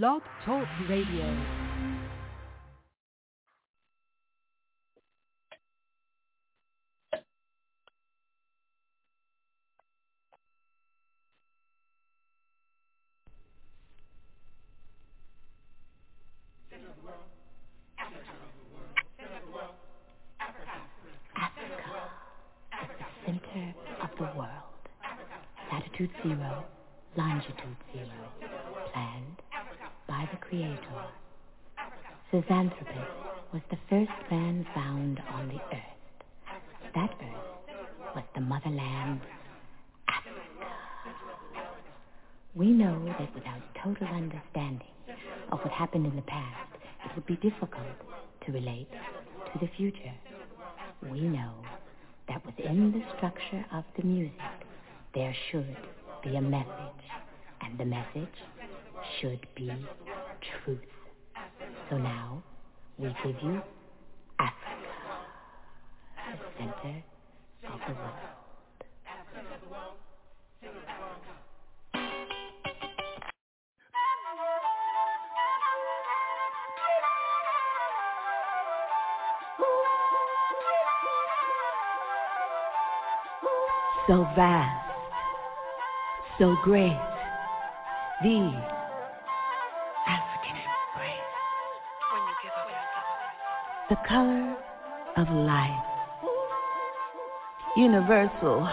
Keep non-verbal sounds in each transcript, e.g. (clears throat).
Blog Talk Radio.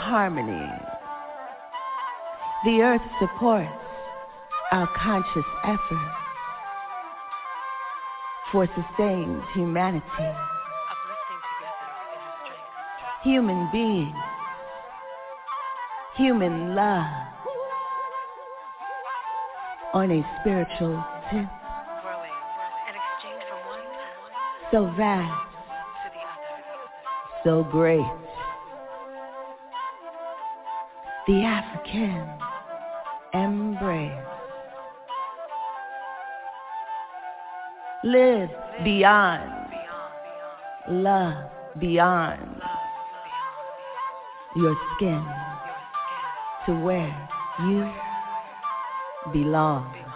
Harmony. The earth supports our conscious effort for sustained humanity. Human beings human love on a spiritual tip. So vast, so great. The African embrace. Live beyond, love beyond your skin to where you belong.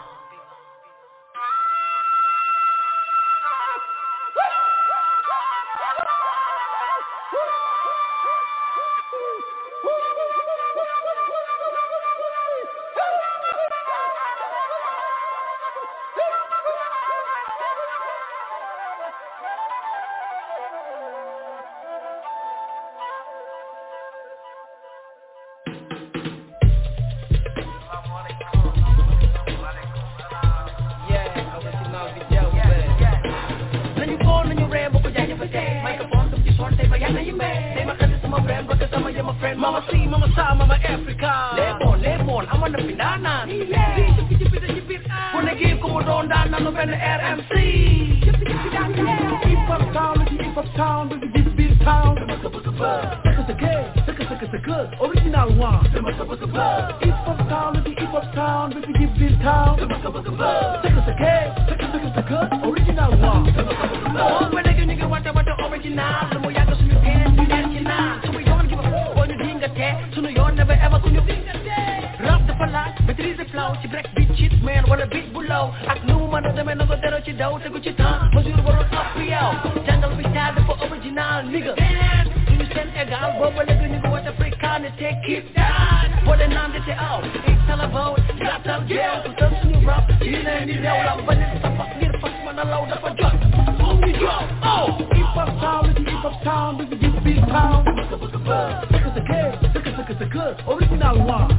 take it down the name andra till av It's all about Gatan yeah Så dansen you rap Gillar ni råla Vanilla tappas ner fast man har låda för gott Om ni drar Oh. Hip-hop town the hip-hop town This is hip-hop town Sucka sucka Sucka sucka good, Original one.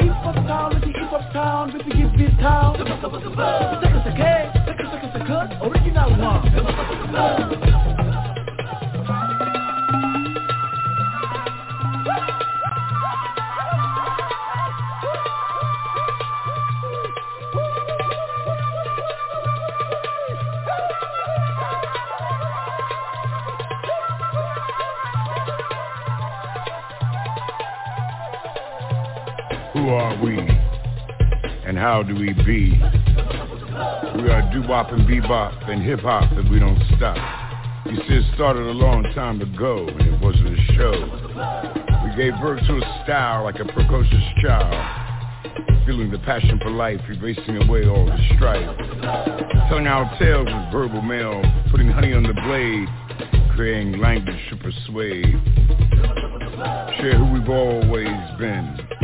Hip-hop town is hip-hop town This the hip-hop town Sucka sucka sucka Sucka sucka good, Original one. Who are we? And how do we be? We are doo-wop and bebop and hip-hop and we don't stop. You see, it started a long time ago and it wasn't a show. We gave birth to a style like a precocious child. Feeling the passion for life, erasing away all the strife. Telling our tales with verbal mail, putting honey on the blade, creating language to persuade. Share who we've always been.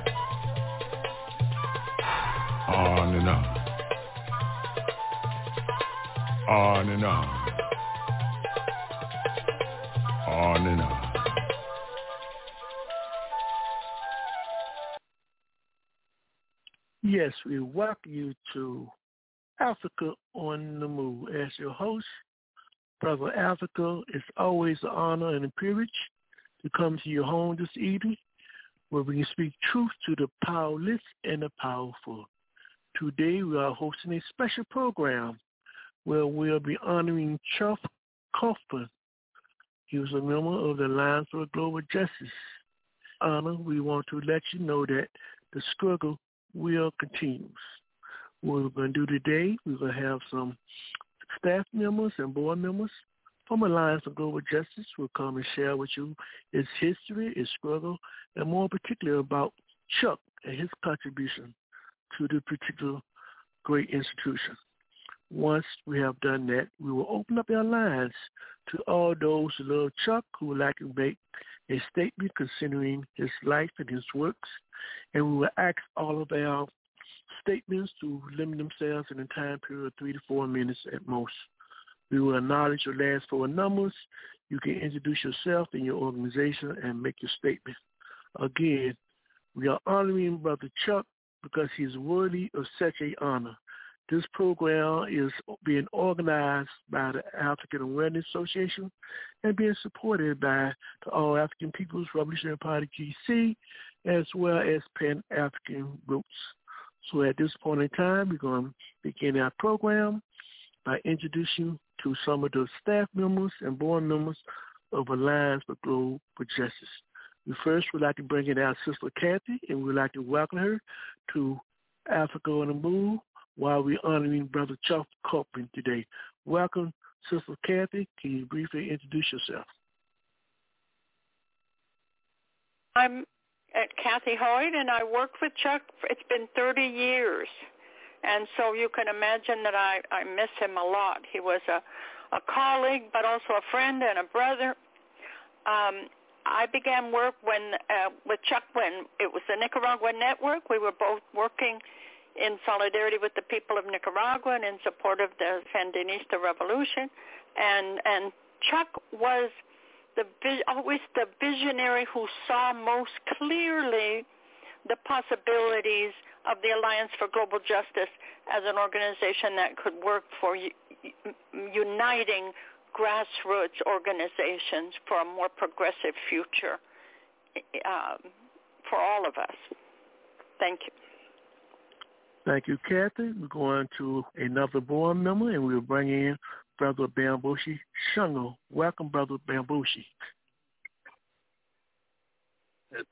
On and on. On and on. On and on. Yes, we welcome you to Africa on the Move. As your host, Brother Africa, it's always an honor and a privilege to come to your home this evening where we can speak truth to the powerless and the powerful. Today we are hosting a special program where we'll be honoring Chuck Kaufman. He was a member of the Alliance for Global Justice. Honor, we want to let you know that the struggle will continue. What we're going to do today, we're going to have some staff members and board members from Alliance for Global Justice will come and share with you its history, its struggle, and more particularly about Chuck and his contribution to the particular great institution. Once we have done that, we will open up our lines to all those who love Chuck who would like to make a statement considering his life and his works, and we will ask all of our statements to limit themselves in a time period of three to four minutes at most. We will acknowledge your last four numbers. You can introduce yourself and your organization and make your statement. Again, we are honoring Brother Chuck because he's worthy of such a honor. This program is being organized by the African Awareness Association and being supported by the All African People's Revolutionary Party, GC, as well as Pan-African Roots. So at this point in time, we're going to begin our program by introducing to some of the staff members and board members of Alliance for Global Justice. We first would like to bring in our sister Kathy, and we'd like to welcome her to Africa on the Move while we're honoring Brother Chuck Copeland today. Welcome, Sister Kathy. Can you briefly introduce yourself? I'm at Kathy Hoyt, and I worked with Chuck. It's been 30 years, and so you can imagine that I I miss him a lot. He was a a colleague, but also a friend and a brother. Um, I began work when uh, with Chuck when it was the Nicaragua Network. We were both working in solidarity with the people of Nicaragua and in support of the Sandinista revolution. And and Chuck was the always the visionary who saw most clearly the possibilities of the Alliance for Global Justice as an organization that could work for uniting grassroots organizations for a more progressive future um, for all of us. Thank you. Thank you, Kathy. We're going to another board member, and we'll bring in Brother Bambushi Shungo. Welcome, Brother Bambushi.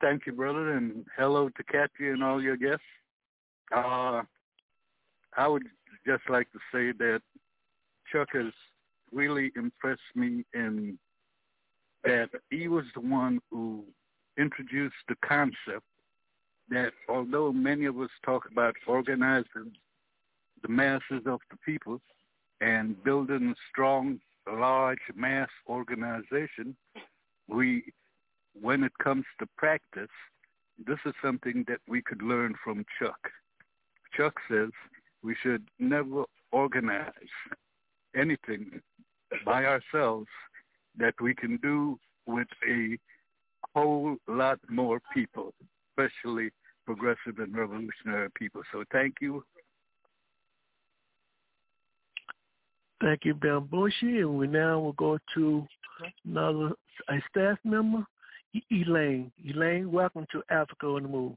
Thank you, brother, and hello to Kathy and all your guests. Uh, I would just like to say that Chuck has really impressed me in that he was the one who introduced the concept that although many of us talk about organizing the masses of the people and building a strong, large mass organization, we, when it comes to practice, this is something that we could learn from Chuck. Chuck says we should never organize anything by ourselves that we can do with a whole lot more people, especially progressive and revolutionary people. So thank you. Thank you, Bambushi. And we now will go to another a staff member, Elaine. Elaine, welcome to Africa on the Move.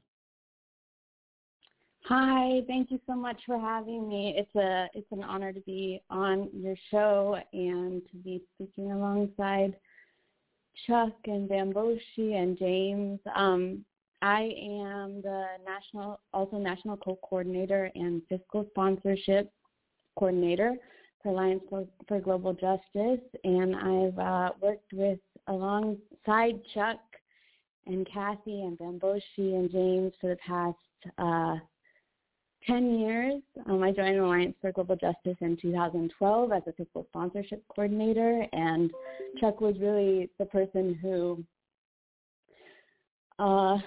Hi, thank you so much for having me. It's a it's an honor to be on your show and to be speaking alongside Chuck and Bamboshi and James. Um, I am the national also national co-coordinator and fiscal sponsorship coordinator for Alliance for, for Global Justice, and I've uh, worked with alongside Chuck and Kathy and Bamboshi and James for the past uh, 10 years. Um, I joined Alliance for Global Justice in 2012 as a fiscal sponsorship coordinator, and Chuck was really the person who uh,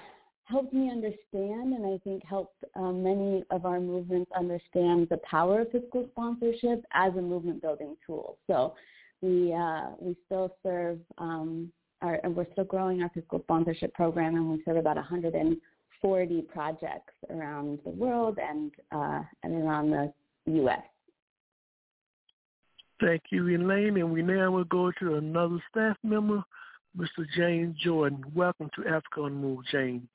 helped me understand and I think helped um, many of our movements understand the power of fiscal sponsorship as a movement building tool. So we uh, we still serve um, our, and we're still growing our fiscal sponsorship program, and we serve about 100 and 40 projects around the world and uh, and around the U.S. Thank you, Elaine. And we now will go to another staff member, Mr. James Jordan. Welcome to Africa on Move, James.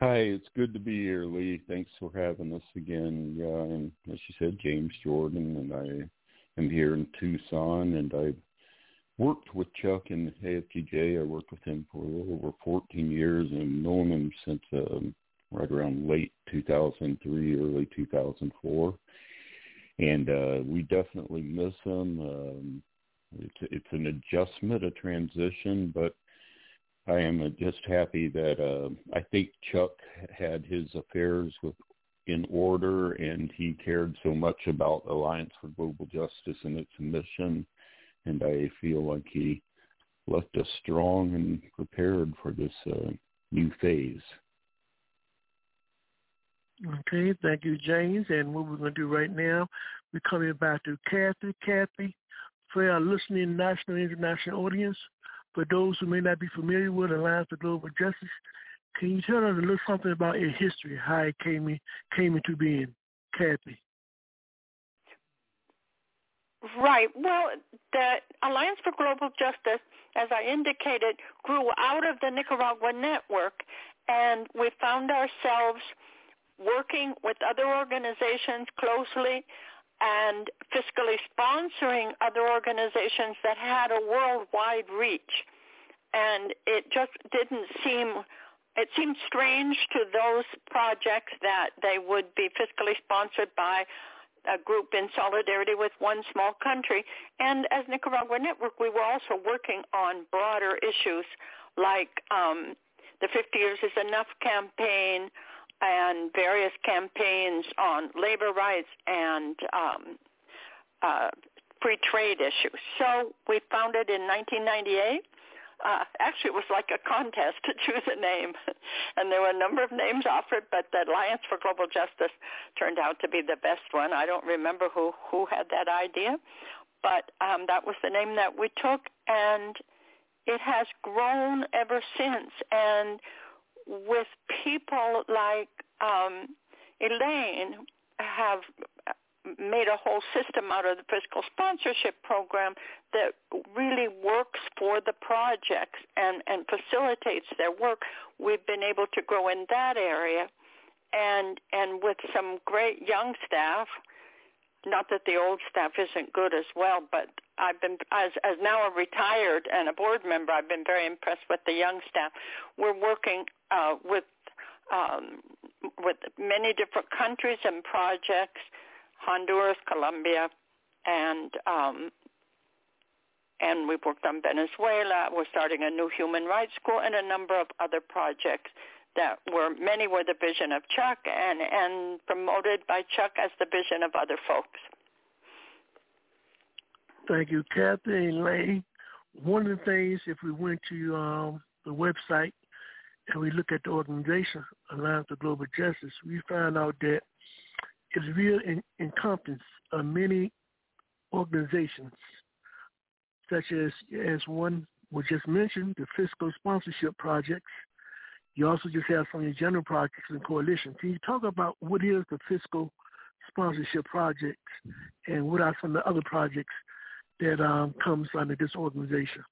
Hi, it's good to be here, Lee. Thanks for having us again. Yeah, and as you said, James Jordan, and I am here in Tucson, and I've worked with Chuck in AFGJ. I worked with him for a little over 14 years and known him since um, right around late 2003, early 2004. And uh, we definitely miss him. Um, it's, it's an adjustment, a transition, but I am just happy that uh, I think Chuck had his affairs with in order and he cared so much about Alliance for Global Justice and its mission and I feel like he left us strong and prepared for this uh, new phase. Okay, thank you, James. And what we're going to do right now, we're coming back to Kathy. Kathy, for our listening national and international audience, for those who may not be familiar with Alliance for Global Justice, can you tell us a little something about your history, how it came, came into being? Kathy. Right. Well, the Alliance for Global Justice, as I indicated, grew out of the Nicaragua network, and we found ourselves working with other organizations closely and fiscally sponsoring other organizations that had a worldwide reach. And it just didn't seem, it seemed strange to those projects that they would be fiscally sponsored by a group in solidarity with one small country. And as Nicaragua Network, we were also working on broader issues like um, the 50 Years is Enough campaign and various campaigns on labor rights and um, uh, free trade issues. So we founded in 1998 uh, actually it was like a contest (laughs) to choose a name, and there were a number of names offered, but the Alliance for Global Justice turned out to be the best one. I don't remember who who had that idea, but um, that was the name that we took, and it has grown ever since. And with people like um, Elaine have made a whole system out of the fiscal sponsorship program that really works for the projects and, and facilitates their work. We've been able to grow in that area and and with some great young staff not that the old staff isn't good as well, but I've been as as now a retired and a board member. I've been very impressed with the young staff. We're working uh, with um, with many different countries and projects Honduras, Colombia, and um, and we've worked on Venezuela. We're starting a new human rights school and a number of other projects that were many were the vision of Chuck and and promoted by Chuck as the vision of other folks. Thank you, Kathy and Lane. One of the things, if we went to um, the website and we look at the organization Alliance for Global Justice, we find out that is real in, encompass of many organizations, such as as one was just mentioned, the fiscal sponsorship projects. You also just have some of your general projects and coalitions. Can you talk about what is the fiscal sponsorship projects and what are some of the other projects that um, comes under this organization?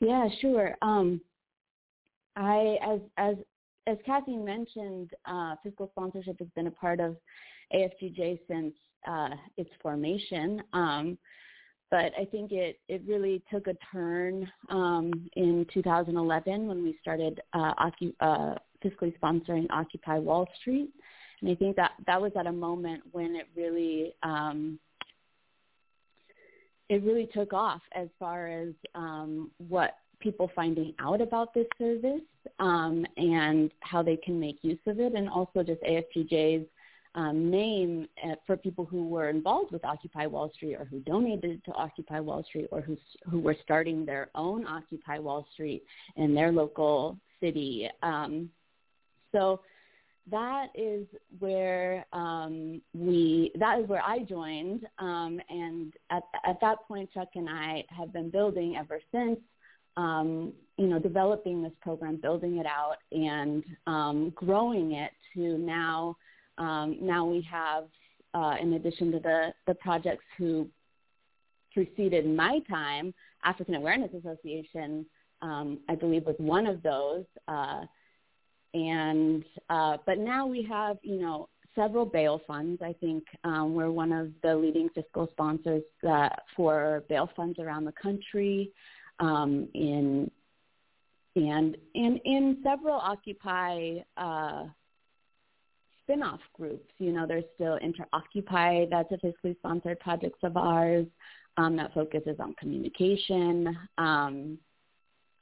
Yeah, sure. Um, I, as as as Kathy mentioned, uh, fiscal sponsorship has been a part of AFGJ since uh, its formation. Um, but I think it, it really took a turn um, in 2011 when we started uh, uh, fiscally sponsoring Occupy Wall Street. And I think that that was at a moment when it really um, it really took off as far as um, what people finding out about this service um, and how they can make use of it, and also just AFGJ's um, name uh, for people who were involved with Occupy Wall Street or who donated to Occupy Wall Street or who who were starting their own Occupy Wall Street in their local city. Um, so that is where um, we that is where I joined, um, and at at that point, Chuck and I have been building ever since. Um, you know, developing this program, building it out, and um, growing it to now. Um, now we have, uh, in addition to the the projects who preceded my time, African Awareness Association, um, I believe, was one of those. Uh, and uh, but now we have you know several bail funds. I think um, we're one of the leading fiscal sponsors uh, for bail funds around the country. Um, in and and in several Occupy uh, spin-off groups. You know, there's still InterOccupy, that's a fiscally sponsored project of ours um, that focuses on communication. Um,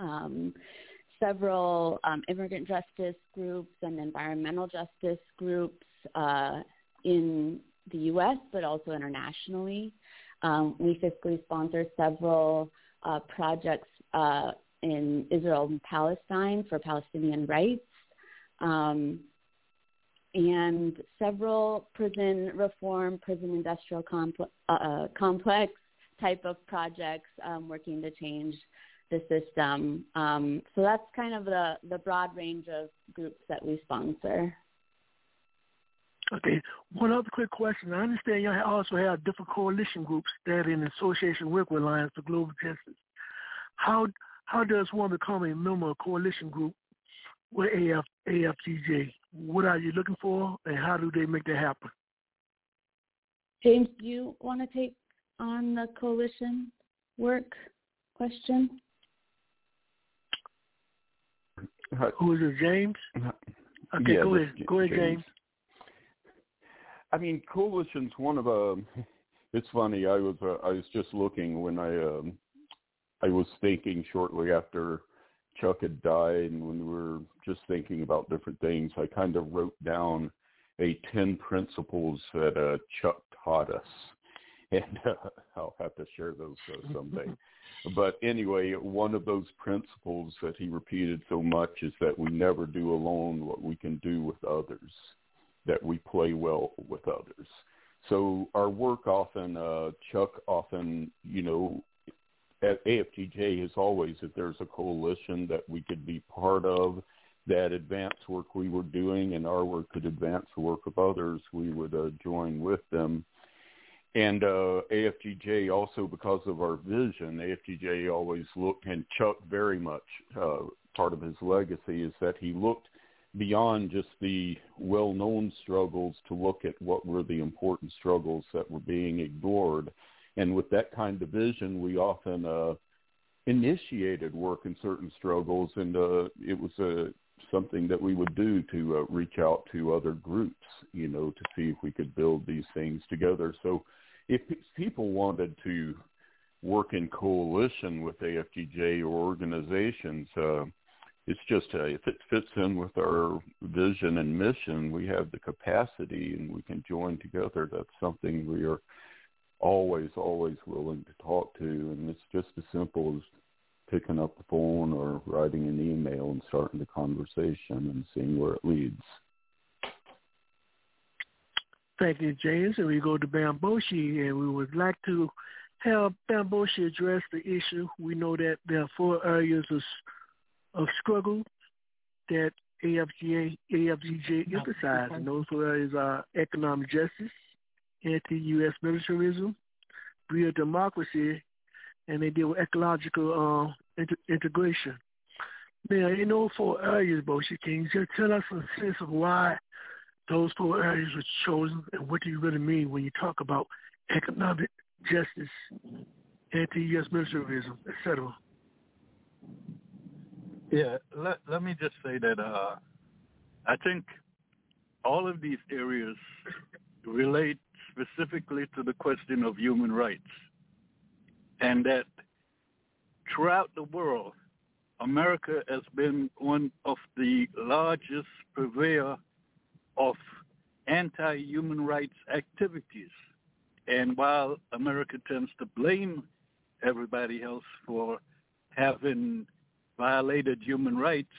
um, several um, immigrant justice groups and environmental justice groups uh, in the U.S., but also internationally. Um, we fiscally sponsor several uh, projects uh, in Israel and Palestine for Palestinian rights, um, and several prison reform, prison industrial compl- uh, uh, complex type of projects um, working to change the system. Um, so that's kind of the, the broad range of groups that we sponsor. Okay. One other quick question. I understand you also have different coalition groups that in association work with Alliance for Global Justice. How how does one become a member of a coalition group with AF, AFGJ? What are you looking for, and how do they make that happen? James, do you want to take on the coalition work question? Who is it, James? Okay, yeah, go ahead. Go ahead, James. James. I mean, coalition's one of a. Um, (laughs) it's funny. I was uh, I was just looking when I um, I was thinking shortly after Chuck had died, and when we were just thinking about different things, I kind of wrote down a ten principles that uh, Chuck taught us, (laughs) and uh, I'll have to share those uh, someday. (laughs) But anyway, one of those principles that he repeated so much is that we never do alone what we can do with others, that we play well with others. So our work often, uh, Chuck often, you know, at AFGJ is always if there's a coalition that we could be part of that advance work we were doing and our work could advance the work of others, we would uh, join with them and uh, also because of our vision, AFGJ always looked, and Chuck very much uh, part of his legacy is that he looked beyond just the well-known struggles to look at what were the important struggles that were being ignored. And with that kind of vision, we often uh, initiated work in certain struggles, and uh, it was a something that we would do to uh, reach out to other groups, you know, to see if we could build these things together. So if people wanted to work in coalition with AFGJ or organizations, uh, it's just uh, if it fits in with our vision and mission, we have the capacity and we can join together. That's something we are always, always willing to talk to, and it's just as simple as picking up the phone or writing an email and starting the conversation and seeing where it leads. Thank you, James. And we go to Bamboshi, and we would like to have Bamboshi address the issue. We know that there are four areas of, of struggle that AFGA, AFGJ emphasized, and those four areas are economic justice, anti-U.S. militarism, real democracy, and they deal with ecological uh, inter- integration. Now, you know four areas, Boshi, can you just tell us a sense of why those four areas were chosen and what do you really mean when you talk about economic justice, anti-U.S. militarism, etc.? Yeah, let, let me just say that uh, I think all of these areas relate specifically to the question of human rights and that throughout the world, America has been one of the largest purveyor of anti-human rights activities. And while America tends to blame everybody else for having violated human rights,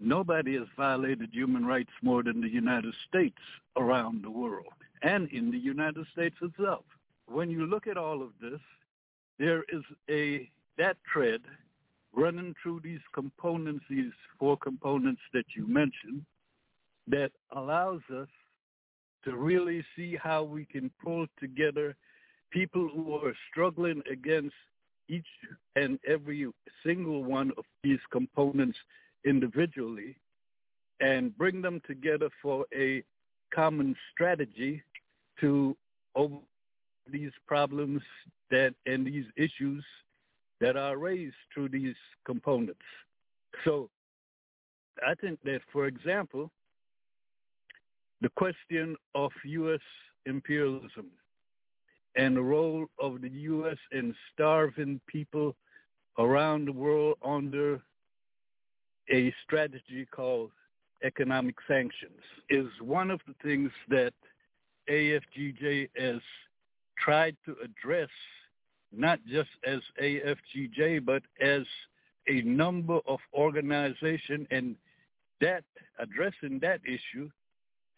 nobody has violated human rights more than the United States around the world and in the United States itself. When you look at all of this, there is a that thread running through these components, these four components that you mentioned, that allows us to really see how we can pull together people who are struggling against each and every single one of these components individually and bring them together for a common strategy to over these problems that and these issues that are raised through these components. So I think that, for example, the question of U.S. imperialism and the role of the U.S. in starving people around the world under a strategy called economic sanctions is one of the things that AFGJ has tried to address not just as AFGJ, but as a number of organizations, and that addressing that issue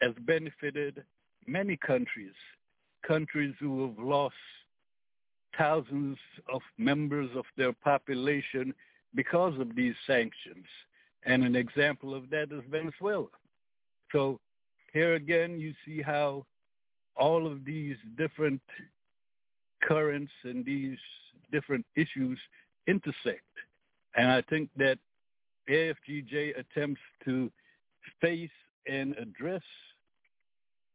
has benefited many countries, countries who have lost thousands of members of their population because of these sanctions. And an example of that is Venezuela. So here again, you see how all of these different currents and these different issues intersect. And I think that AFGJ attempts to face and address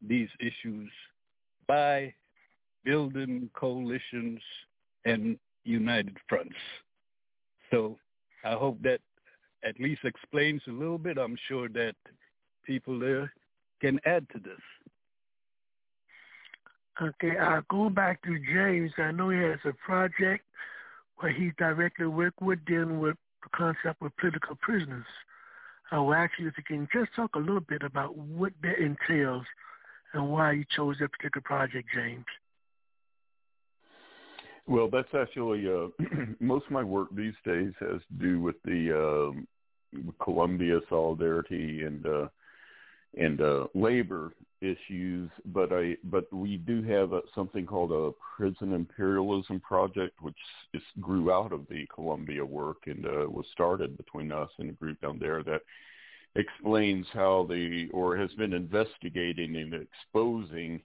these issues by building coalitions and united fronts. So I hope that at least explains a little bit. I'm sure that people there can add to this. Okay, uh, going back to James, I know he has a project where he directly worked with dealing with the concept of political prisoners. I will ask you if you can just talk a little bit about what that entails and why you chose that particular project, James. Well, that's actually uh, (clears throat) most of my work these days has to do with the um, Colombia solidarity and uh, and uh, labor issues, but I but we do have a, something called a prison imperialism project, which is, grew out of the Colombia work and uh, was started between us and a group down there that explains how the or has been investigating and exposing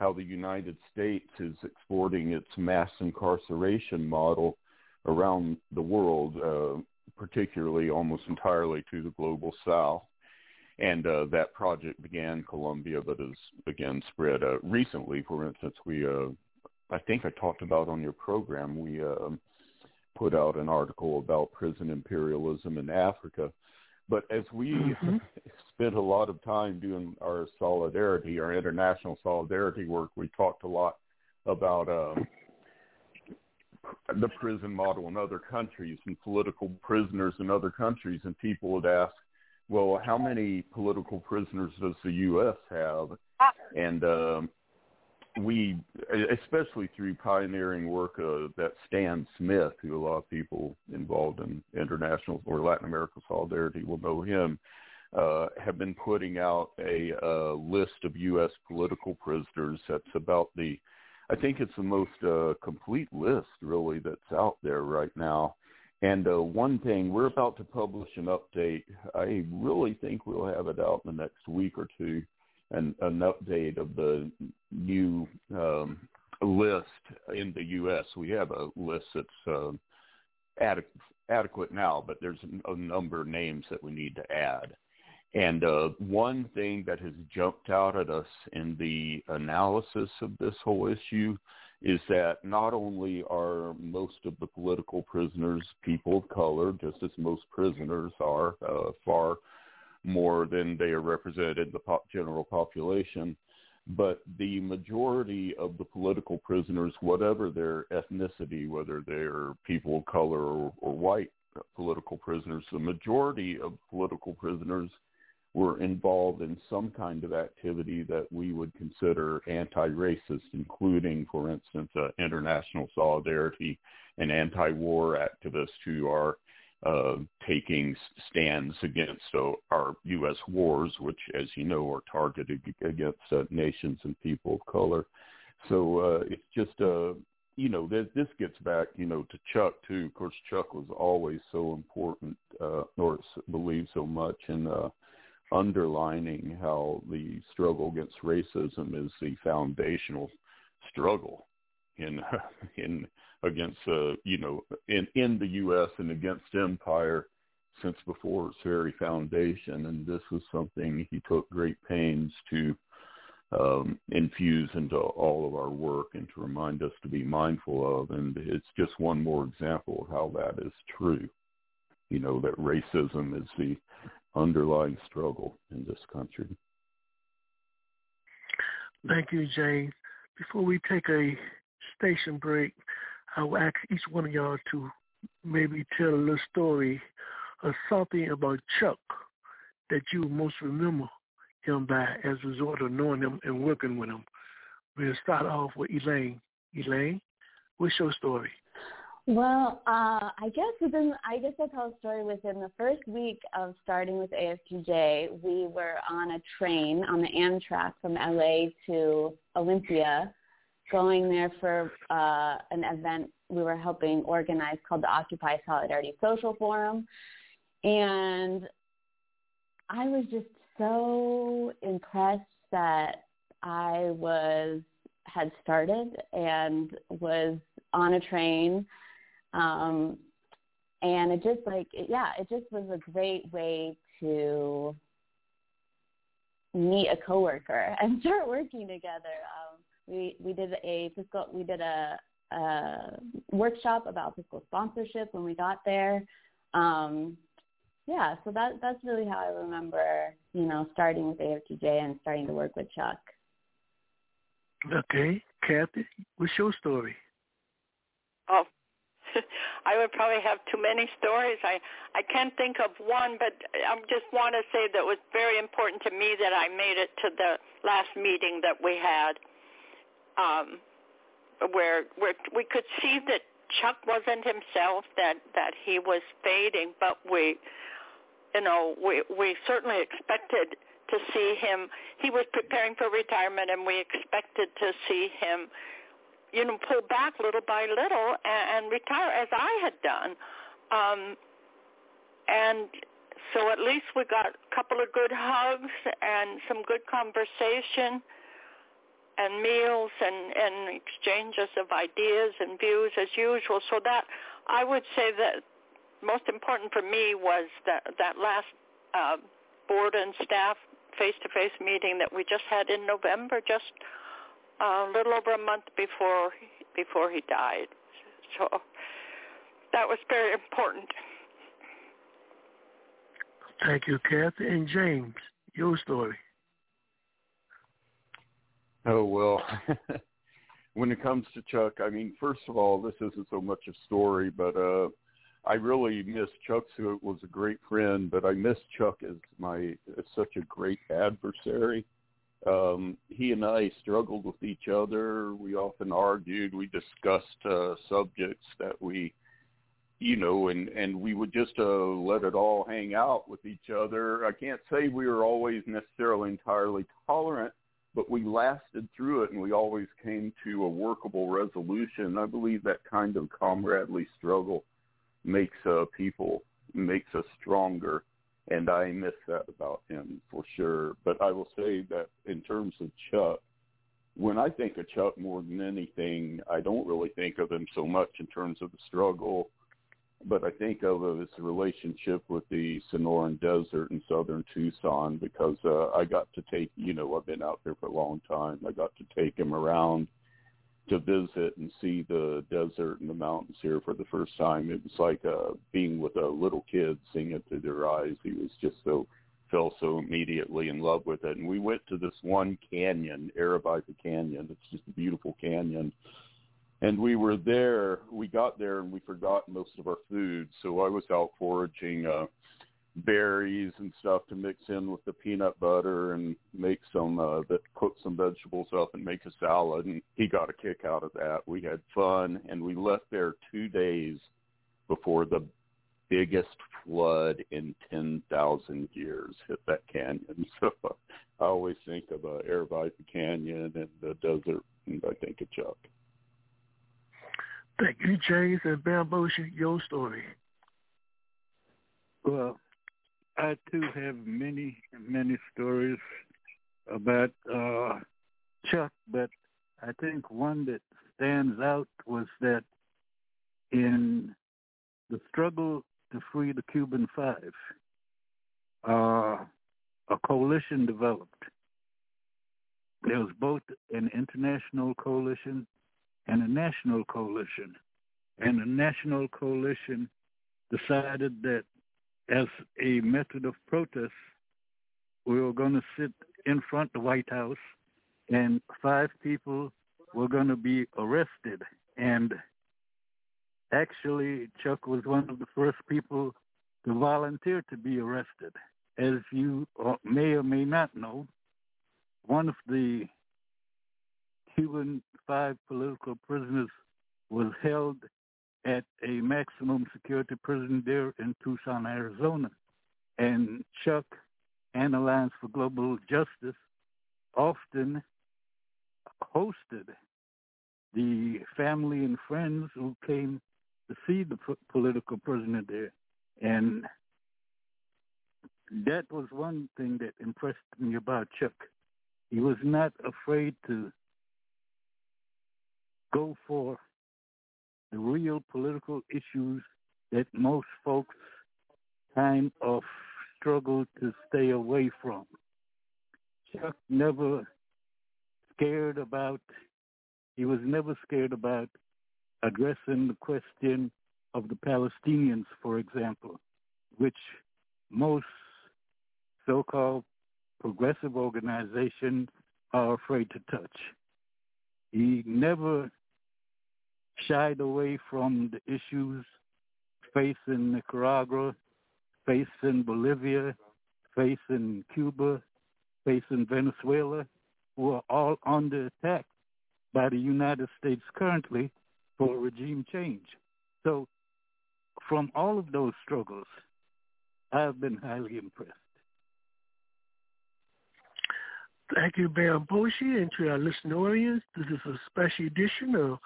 how the United States is exporting its mass incarceration model around the world, uh, particularly almost entirely to the global south and uh, that project began Colombia, but has again spread uh, recently. For instance, we uh, I think I talked about on your program we uh, put out an article about prison imperialism in Africa. But as we mm-hmm. (laughs) spent a lot of time doing our solidarity, our international solidarity work, we talked a lot about uh, the prison model in other countries and political prisoners in other countries, and people would ask, well, how many political prisoners does the U.S. have? And um, we, especially through pioneering work of that Stan Smith, who a lot of people involved in international or Latin American solidarity will know him, uh, have been putting out a uh, list of U.S. political prisoners. That's about the, I think it's the most uh, complete list really that's out there right now. And uh, one thing, we're about to publish an update. I really think we'll have it out in the next week or two, and an update of the new um, list in the U.S. We have a list that's uh, adequate adequate now, but there's a number of names that we need to add. And uh, one thing that has jumped out at us in the analysis of this whole issue is that not only are most of the political prisoners people of color, just as most prisoners are, uh, far more than they are represented in the general population, but the majority of the political prisoners, whatever their ethnicity, whether they're people of color or, or white political prisoners, the majority of political prisoners were involved in some kind of activity that we would consider anti-racist, including, for instance, uh, international solidarity and anti-war activists who are uh, taking stands against uh, our U.S. wars, which, as you know, are targeted against uh, nations and people of color. So uh, it's just, uh, you know, th- this gets back, you know, to Chuck too. Of course, Chuck was always so important, uh, or believed so much in uh, underlining how the struggle against racism is the foundational struggle in (laughs) in against uh, you know in in the U.S. and against empire since before its very foundation, and this was something he took great pains to um, infuse into all of our work and to remind us to be mindful of. And it's just one more example of how that is true. You know that racism is the underlying struggle in this country. Thank you, James. Before we take a station break, I will ask each one of y'all to maybe tell a little story or something about Chuck that you most remember him by as a result of knowing him and working with him. We'll start off with Elaine. Elaine, what's your story? Well, uh, I guess within, I guess I'll tell a story within the first week of starting with AFGJ, we were on a train on the Amtrak from LA to Olympia, going there for uh, an event we were helping organize called the Occupy Solidarity Social Forum. And I was just so impressed that I was had started and was on a train um, and it just like, yeah, it just was a great way to meet a coworker (laughs) and start working together. Um, we we did a fiscal we did a, a workshop about fiscal sponsorship when we got there. Um, yeah, so that that's really how I remember, you know, starting with AFGJ and starting to work with Chuck. Okay, Kathy, what's your story? Oh, (laughs) I would probably have too many stories. I I can't think of one, but I just want to say that it was very important to me that I made it to the last meeting that we had, um, where where we could see that Chuck wasn't himself, that that he was fading, but we, you know, we we certainly expected to see him. He was preparing for retirement, and we expected to see him you know, pull back little by little and, and retire as I had done. Um, and so at least we got a couple of good hugs and some good conversation and meals and, and exchanges of ideas and views as usual. So that I would say that most important for me was that that last uh, board and staff face-to-face meeting that we just had in November, just a little over a month before before he died. So that was very important. Thank you, Kathy. And James, your story. Oh, well, (laughs) when it comes to Chuck, I mean, first of all, this isn't so much a story, but uh, I really miss Chuck, who was a great friend, but I miss Chuck as my as such a great adversary um, he and I struggled with each other. We often argued. We discussed uh, subjects that we, you know, and and we would just uh, let it all hang out with each other. I can't say we were always necessarily entirely tolerant, but we lasted through it, and we always came to a workable resolution. And I believe that kind of comradely struggle makes uh, people makes us stronger and I miss that about him for sure. But I will say that in terms of Chuck, when I think of Chuck more than anything, I don't really think of him so much in terms of the struggle but I think of it as his relationship with the Sonoran Desert in southern Tucson because uh, I got to take, you know, I've been out there for a long time. I got to take him around to visit and see the desert and the mountains here for the first time. It was like uh, being with a little kid, seeing it through their eyes. He was just so fell so immediately in love with it. And we went to this one canyon, Aravaipa Canyon. It's just a beautiful canyon and we were there. We got there and we forgot most of our food, so I was out foraging uh, berries and stuff to mix in with the peanut butter and make some uh, that cook some vegetables up and make a salad. And he got a kick out of that. We had fun, and we left there two days before the biggest flood in 10,000 years hit that canyon. (laughs) So I always think of uh, Aravaipa Canyon and the desert, and I think of Chuck. Thank you, James and Bamboshi, your story. Well, I too have many, many stories about uh, Chuck, but I think one that stands out was that in the struggle to free the Cuban Five, uh, a coalition developed. There was both an international coalition and a national coalition. And the national coalition decided that as a method of protest, we were going to sit in front of the White House and five people were going to be arrested. And actually, Chuck was one of the first people to volunteer to be arrested. As you uh, may or may not know, one of the Cuban five political prisoners was held at a maximum security prison there in Tucson, Arizona. And Chuck and Alliance for Global Justice often hosted the family and friends who came to see the p- political prisoner there. And that was one thing that impressed me about Chuck. He was not afraid to go for the real political issues that most folks kind of struggle to stay away from. Chuck never scared about, he was never scared about addressing the question of the Palestinians, for example, which most so-called progressive organizations are afraid to touch. He never shied away from the issues facing Nicaragua, facing Bolivia, facing Cuba, facing Venezuela, who are all under attack by the United States currently for regime change. So from all of those struggles, I've been highly impressed. Thank you, Bamboshi, and to our listening audience. This is a special edition of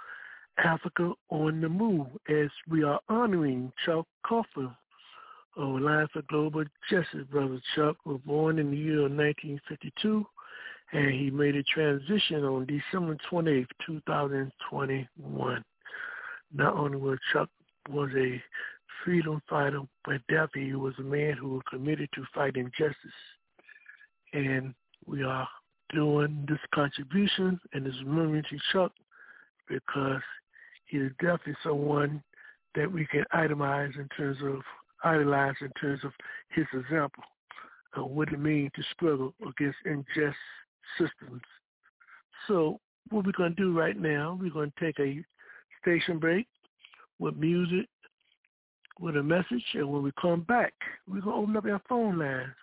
Africa on the Move as we are honoring Chuck Kaufman of Alliance for Global Justice. Brother Chuck was born in the year of 1952 and he made a transition on December 28, 2021. Not only was Chuck was a freedom fighter, but definitely he was a man who was committed to fighting justice. And we are doing this contribution and this remembering to Chuck because is definitely someone that we can itemize in terms of idolize in terms of his example of what it means to struggle against unjust systems. So what we're going to do right now, we're going to take a station break with music, with a message, and when we come back, we're going to open up our phone lines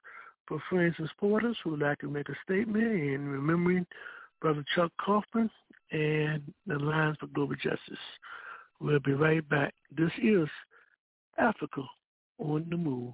for friends and supporters who would like to make a statement in remembering Brother Chuck Kaufman and the Alliance for Global Justice. We'll be right back. This is Africa on the Move.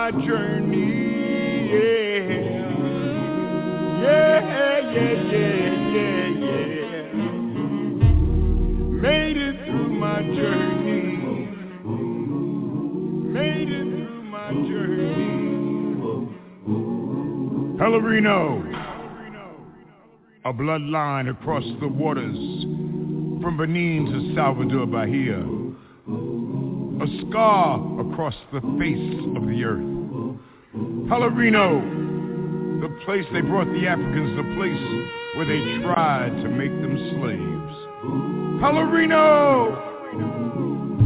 my journey, yeah, yeah, yeah, yeah, yeah, yeah, made it through my journey, made it through my journey. Pelourinho a bloodline across the waters from Benin to Salvador Bahia, a scar across the face of the earth. Pelourinho, the place they brought the Africans, the place where they tried to make them slaves. Pelourinho!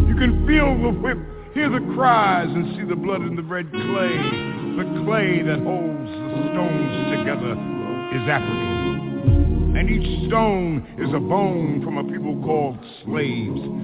You can feel the whip, hear the cries, and see the blood in the red clay. The clay that holds the stones together is African and each stone is a bone from a people called slaves.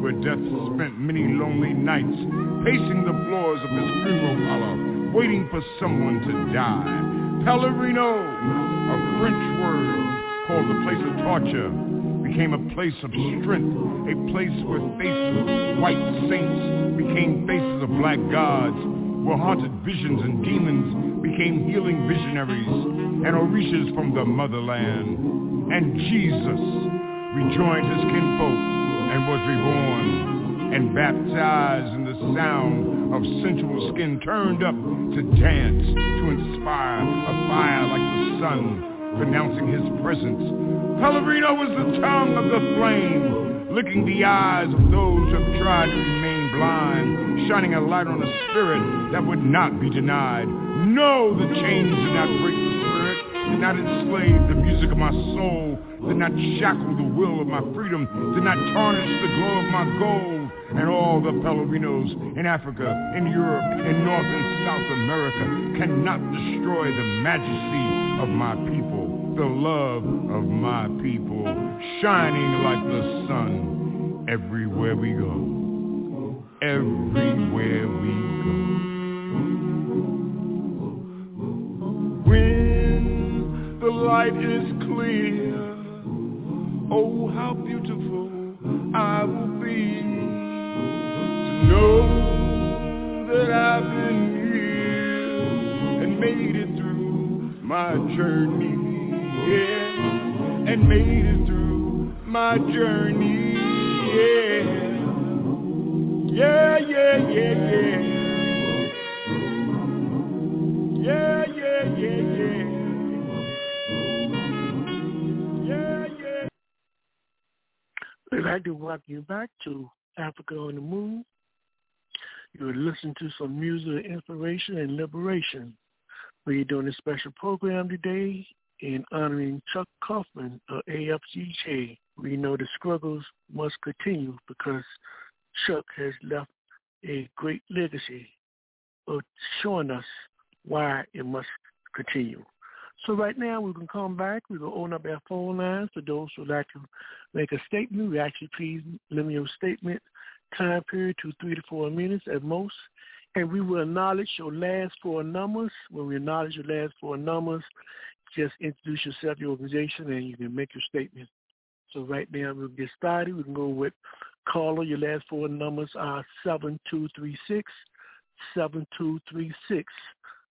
where death spent many lonely nights pacing the floors of his funeral parlor, waiting for someone to die. Pelourinho, a French word called the place of torture, became a place of strength, a place where faceless white saints became faces of black gods, where haunted visions and demons became healing visionaries and orishas from the motherland. And Jesus rejoined his kinfolk and was reborn and baptized in the sound of sensual skin turned up to dance, to inspire a fire like the sun, pronouncing his presence. Pelourinho was the tongue of the flame, licking the eyes of those who have tried to remain blind, shining a light on a spirit that would not be denied. No, the chains did not break the did not enslave the music of my soul, did not shackle the will of my freedom, did not tarnish the glow of my gold. And all the Pelourinhos in Africa, in Europe, in North and South America cannot destroy the majesty of my people, the love of my people, shining like the sun everywhere we go. Everywhere we go. Light is clear, oh how beautiful I will be to know that I've been here and made it through my journey, yeah, and made it through my journey, yeah, yeah, yeah, yeah, yeah. Yeah, like to welcome you back to Africa on the Move. You're listening to some music, inspiration, and liberation. We're doing a special program today in honoring Chuck Kaufman of AFGJ. We know the struggles must continue because Chuck has left a great legacy of showing us why it must continue. So right now we can come back. We will open up our phone lines for those who would like to make a statement. We actually please limit your statement time period to three to four minutes at most. And we will acknowledge your last four numbers. When we acknowledge your last four numbers, just introduce yourself, your organization, and you can make your statement. So right now we'll get started. We can go with caller. Your last four numbers are 7236, 7236.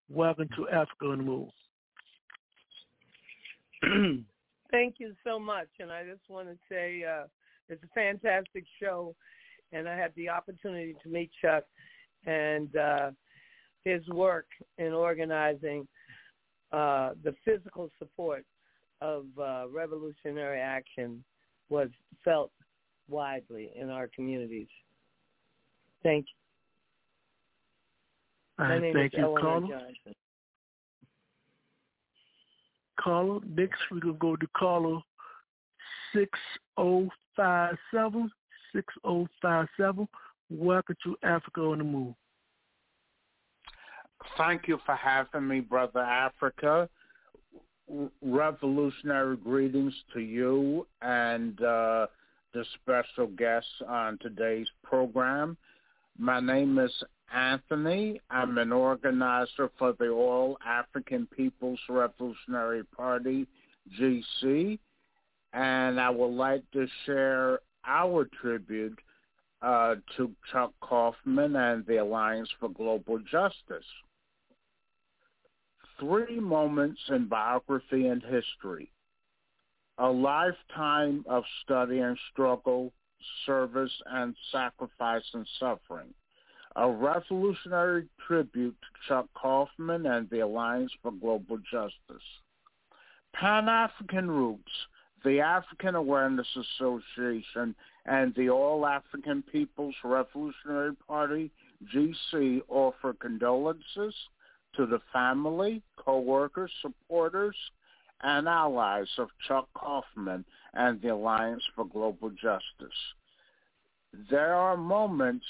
Welcome to Africa on the Move. (clears throat) Thank you so much. And I just want to say uh, it's a fantastic show. And I had the opportunity to meet Chuck and uh, his work in organizing uh, the physical support of uh, revolutionary action was felt widely in our communities. Thank you. My name thank is you, Eleanor. Johnson. Caller, next we're going to go to caller 6057, 6057. Welcome to Africa on the Move. Thank you for having me, Brother Africa. Revolutionary greetings to you and uh, the special guests on today's program. My name is Anthony. I'm an organizer for the All African People's Revolutionary Party, GC, and I would like to share our tribute uh, to Chuck Kaufman and the Alliance for Global Justice three moments in biography and history. A lifetime of study and struggle, service and sacrifice and suffering. A revolutionary tribute to Chuck Kaufman and the Alliance for Global Justice. Pan-African Roots, the African Awareness Association, and the All African People's Revolutionary Party, GC, offer condolences, to the family, co-workers, supporters, and allies of Chuck Kaufman and the Alliance for Global Justice. There are moments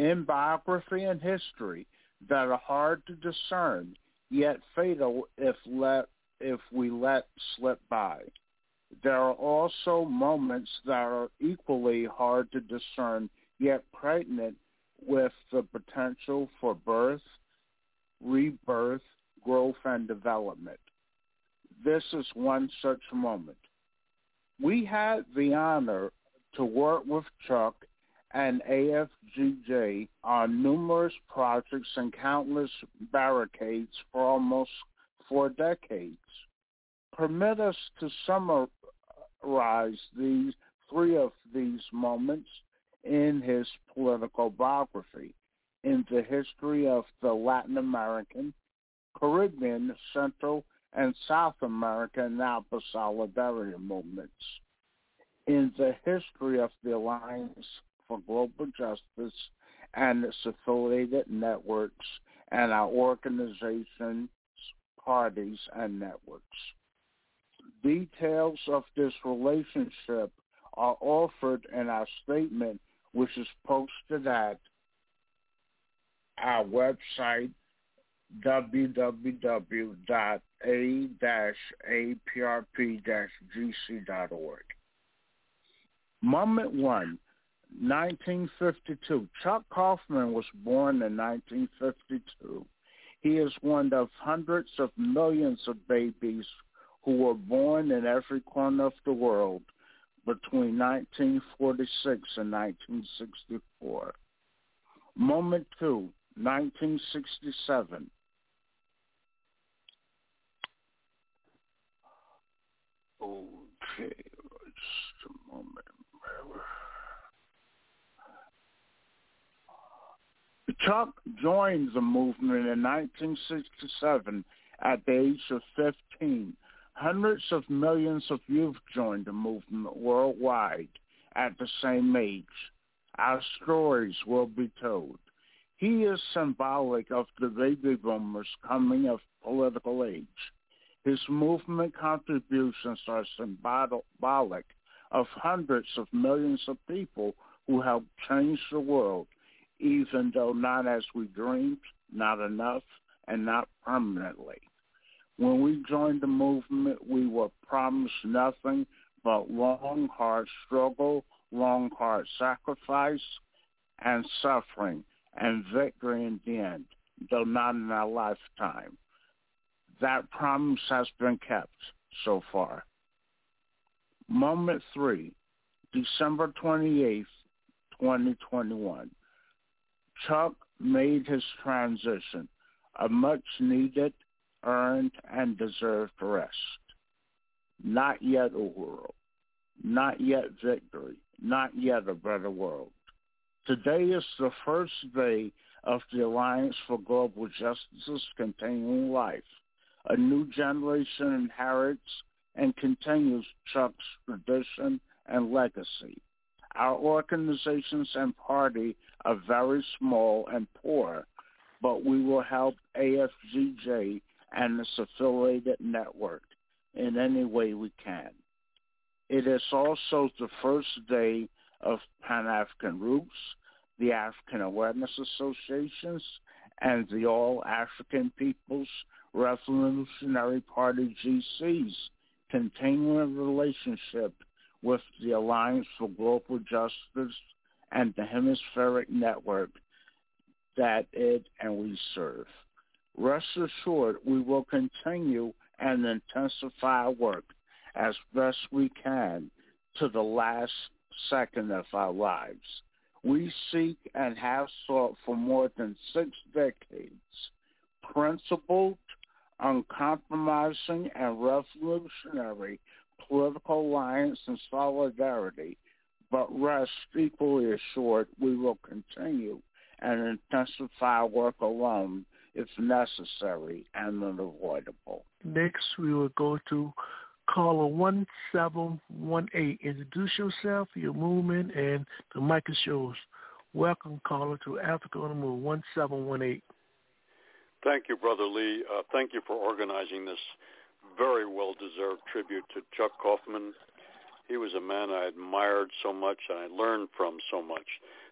in biography and history that are hard to discern, yet fatal if let if we let slip by. There are also moments that are equally hard to discern, yet pregnant with the potential for birth, rebirth, growth, and development. This is one such moment. We had the honor to work with Chuck and AFGJ on numerous projects and countless barricades for almost four decades. Permit us to summarize these three of these moments in his political biography in the history of the Latin American, Caribbean, Central, and South American NAPA solidarity movements. In the history of the Alliance for Global Justice and its affiliated networks and our organizations, parties, and networks. Details of this relationship are offered in our statement, which is posted at our website, www.a-aprp-gc.org. Moment 1, 1952. Chuck Kaufman was born in 1952. He is one of hundreds of millions of babies who were born in every corner of the world between 1946 and 1964. Moment 2, 1967. Okay, just a moment. Chuck joined the movement in 1967 at the age of 15. Hundreds of millions of youth joined the movement worldwide at the same age. Our stories will be told. He is symbolic of the baby boomers coming of political age. His movement contributions are symbolic of hundreds of millions of people who helped change the world, even though not as we dreamed, not enough, and not permanently. When we joined the movement, we were promised nothing but long, hard struggle, long, hard sacrifice, and suffering, and victory in the end, though not in our lifetime. That promise has been kept so far. Moment three, December 28th, 2021. Chuck made his transition, a much needed, earned, and deserved rest. Not yet a world. Not yet victory. Not yet a better world. Today is the first day of the Alliance for Global Justice Continuing Life. A new generation inherits and continues Chuck's tradition and legacy. Our organizations and party are very small and poor, but we will help AFGJ and its affiliated network in any way we can. It is also the first day of Pan-African Roots, the African Awareness Associations, and the All African People's Revolutionary Party GC's continuing relationship with the Alliance for Global Justice and the Hemispheric Network that it and we serve. Rest assured, we will continue and intensify our work as best we can to the last second of our lives. We seek and have sought for more than six decades principled, uncompromising, and revolutionary political alliance and solidarity, but rest equally assured we will continue and intensify work alone if necessary and unavoidable. Next, we will go to caller 1718. Introduce yourself, your movement, and the mic is yours. Welcome, caller, to Africa on the Move, 1718. Thank you, Brother Lee. Uh, thank you for organizing this very well-deserved tribute to Chuck Kaufman. He was a man I admired so much and I learned from so much.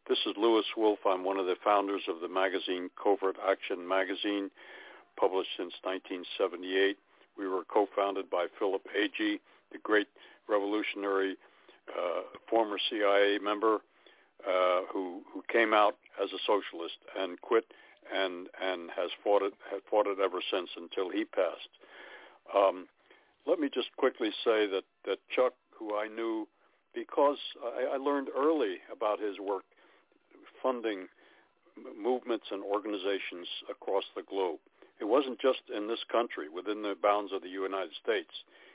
This is Louis Wolf. I'm one of the founders of the magazine Covert Action Magazine, published since 1978. We were co-founded by Philip Agee, the great revolutionary uh, former CIA member uh, who who came out as a socialist and quit and and has fought it has fought it ever since until he passed. Um, let me just quickly say that that Chuck, who I knew because I, I learned early about his work funding movements and organizations across the globe. It wasn't just in this country, within the bounds of the United States.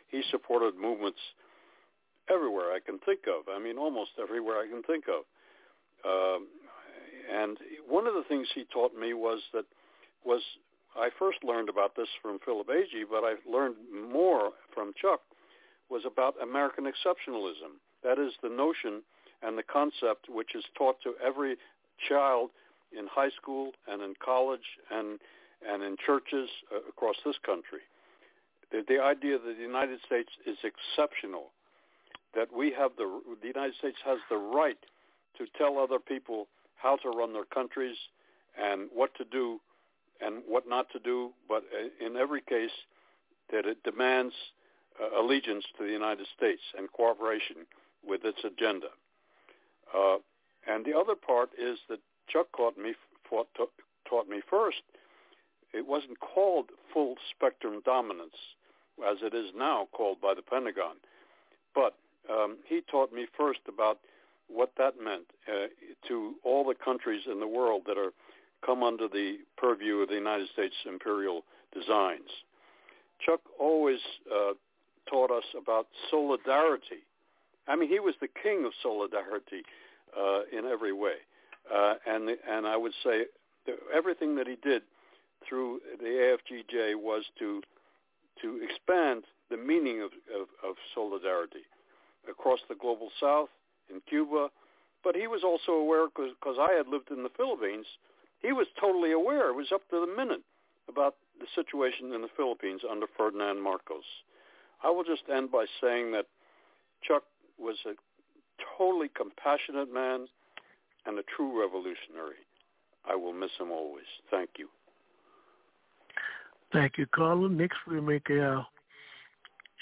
He supported movements everywhere I can think of. I mean, almost everywhere I can think of. Um, and one of the things he taught me was that was I first learned about this from Philip Agee, but I learned more from Chuck was about American exceptionalism. That is the notion and the concept which is taught to every child in high school and in college and and in churches uh, across this country. The, the idea that the United States is exceptional, that we have the the United States has the right to tell other people how to run their countries and what to do and what not to do, but in every case that it demands uh, allegiance to the United States and cooperation with its agenda. Uh, and the other part is that Chuck taught me, fought, taught me first, it wasn't called full spectrum dominance as it is now called by the Pentagon. But um, he taught me first about what that meant uh, to all the countries in the world that are come under the purview of the United States imperial designs. Chuck always uh, taught us about solidarity. I mean, he was the king of solidarity uh, in every way, uh, and and I would say everything that he did through the AFGJ was to to expand the meaning of, of, of solidarity across the global south in Cuba, but he was also aware because I had lived in the Philippines. He was totally aware. It was up to the minute about the situation in the Philippines under Ferdinand Marcos. I will just end by saying that Chuck was a totally compassionate man and a true revolutionary. I will miss him always. Thank you. Thank you, Carla. Next, we'll make our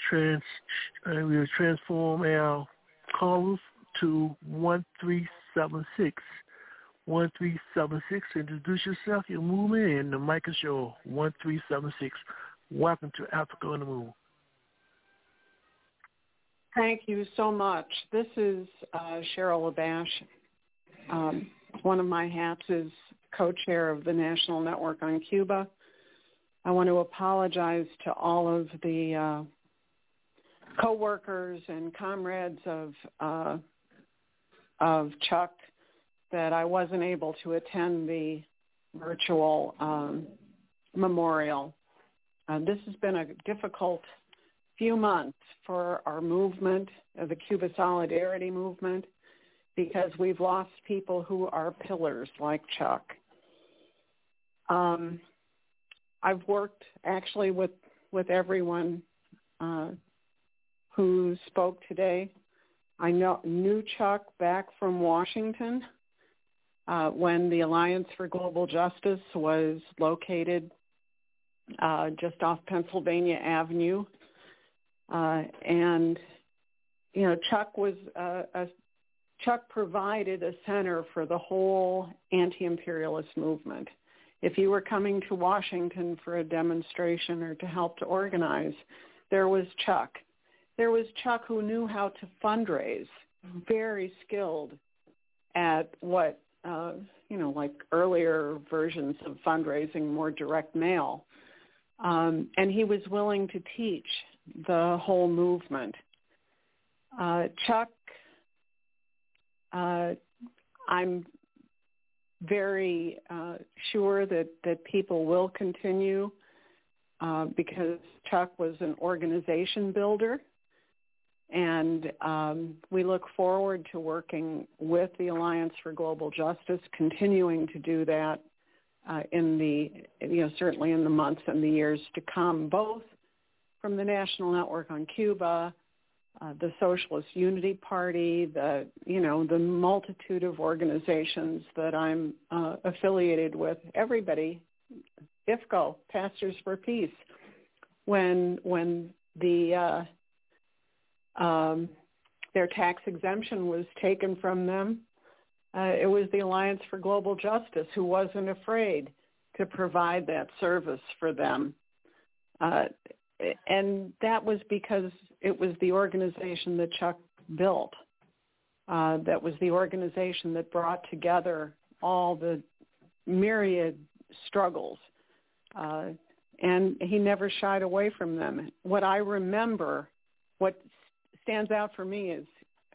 trans, uh, we'll transform our callers to 1376. 1376. Introduce yourself, your movement, and the mic is yours. 1376. Welcome to Africa on the Move. Thank you so much. This is uh, Cheryl LaBash. Um, one of my hats is co-chair of the National Network on Cuba. I want to apologize to all of the uh, co-workers and comrades of uh, of Chuck that I wasn't able to attend the virtual um, memorial. Uh, this has been a difficult few months for our movement, uh, the Cuba Solidarity Movement, because we've lost people who are pillars like Chuck. Um, I've worked actually with with everyone uh, who spoke today. I know, knew Chuck back from Washington uh, when the Alliance for Global Justice was located uh, just off Pennsylvania Avenue. Uh, and, you know, Chuck was uh, a, Chuck provided a center for the whole anti-imperialist movement. If you were coming to Washington for a demonstration or to help to organize, there was Chuck. There was Chuck who knew how to fundraise, very skilled at what you know, like earlier versions of fundraising, more direct mail. Um, and he was willing to teach the whole movement. Uh, Chuck, uh, I'm very uh, sure that, that people will continue uh, because Chuck was an organization builder and um, we look forward to working with the Alliance for Global Justice, continuing to do that uh, in the, you know, certainly in the months and the years to come, both from the National Network on Cuba, uh, the Socialist Unity Party, the, you know, the multitude of organizations that I'm uh, affiliated with, everybody, IFCO, Pastors for Peace, when, when the, uh, um, their tax exemption was taken from them. Uh, it was the Alliance for Global Justice who wasn't afraid to provide that service for them. Uh, and that was because it was the organization that Chuck built. Uh, that was the organization that brought together all the myriad struggles. Uh, and he never shied away from them. What I remember, what stands out for me is,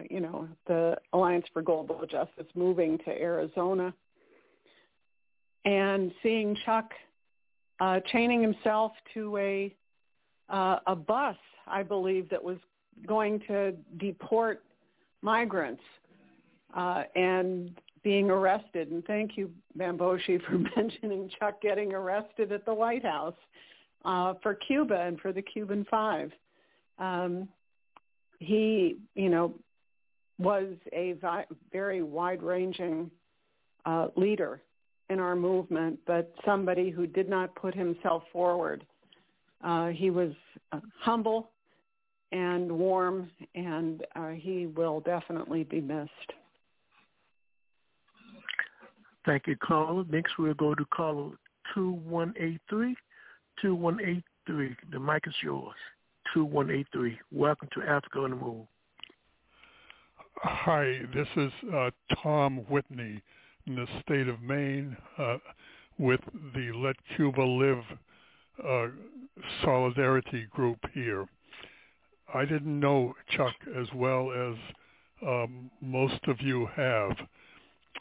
you know, the Alliance for Global Justice moving to Arizona and seeing Chuck uh, chaining himself to a uh, a bus, I believe, that was going to deport migrants uh, and being arrested. And thank you, Bamboshi, (laughs) for mentioning Chuck getting arrested at the White House uh, for Cuba and for the Cuban Five. Um, he, you know, was a vi- very wide-ranging uh, leader in our movement, but somebody who did not put himself forward. Uh, he was uh, humble and warm, and uh, he will definitely be missed. Thank you, caller. Next, we'll go to caller 2183. 2183. The mic is yours. 2183. Welcome to Africa on the Move. Hi, this is uh, Tom Whitney in the state of Maine uh, with the Let Cuba Live uh, solidarity group here. I didn't know Chuck as well as um, most of you have.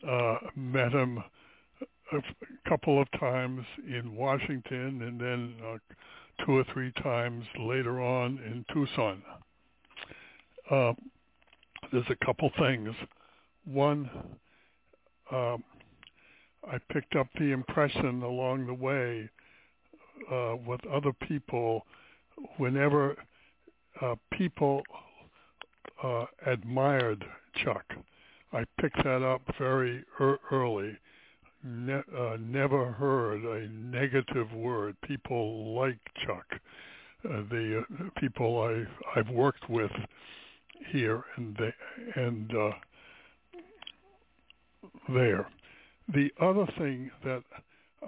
Uh, met him a couple of times in Washington and then uh, two or three times later on in Tucson. Uh, there's a couple things. One, um, I picked up the impression along the way uh, with other people whenever uh, people uh, admired Chuck. I picked that up very er- early. Ne- uh, never heard a negative word. People like Chuck. Uh, the uh, people I I've worked with here and they, and uh, there. The other thing that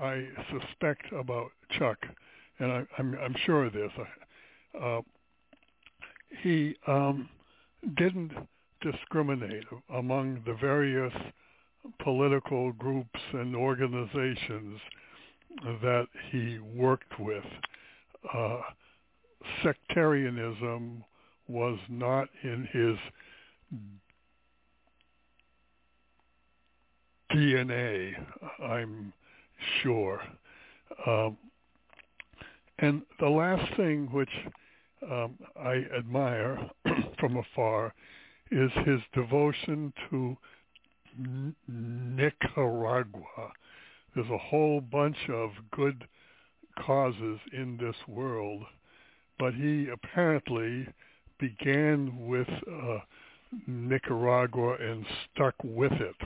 I suspect about Chuck, and I, I'm I'm sure of this, uh, he um, didn't discriminate among the various political groups and organizations that he worked with. Uh, sectarianism was not in his DNA, I'm sure. Um, and the last thing which um, I admire (clears throat) from afar is his devotion to Nicaragua. There's a whole bunch of good causes in this world, but he apparently began with uh, Nicaragua and stuck with it.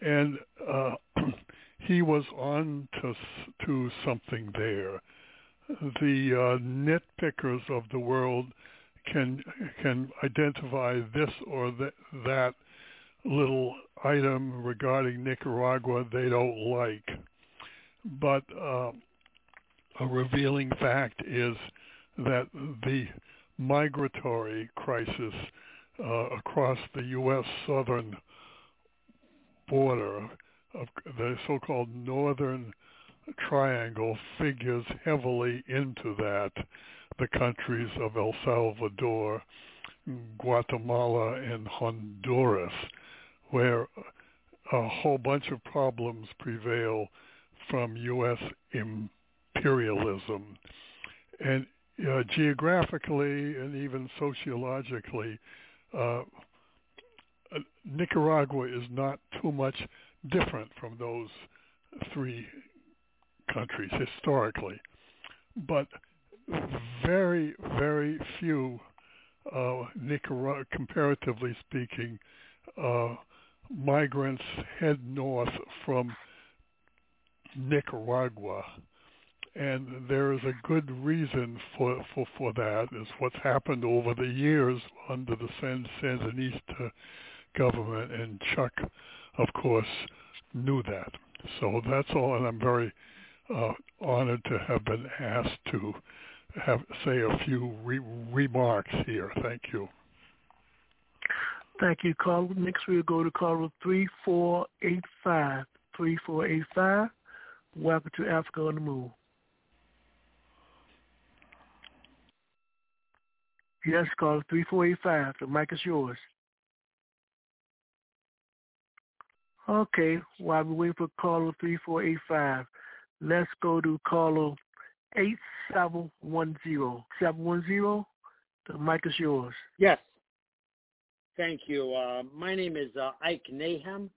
And uh, (clears throat) he was on to to something there. The uh, nitpickers of the world can can identify this or that, that little item regarding Nicaragua they don't like. But uh, a revealing fact is that the migratory crisis uh, across the U.S. southern border of the so-called northern triangle figures heavily into that the countries of El Salvador, Guatemala, and Honduras, where a whole bunch of problems prevail from U.S. imperialism. And uh, geographically and even sociologically, uh, Nicaragua is not too much different from those three countries historically. But very, very few uh, Nicaragua, comparatively speaking, uh, migrants head north from Nicaragua and there is a good reason for, for, for that is what's happened over the years under the San Sandinista government, and Chuck, of course, knew that. So that's all, and I'm very uh, honored to have been asked to have say a few re- remarks here. Thank you. Thank you, caller. Next, we'll go to caller 3485. 3485. Welcome to Africa on the Move. Yes, call 3485. The mic is yours. Okay, while we wait for caller 3485, let's go to caller 8710. 710, the mic is yours. Yes. Thank you. Uh, my name is uh, Ike Nahem,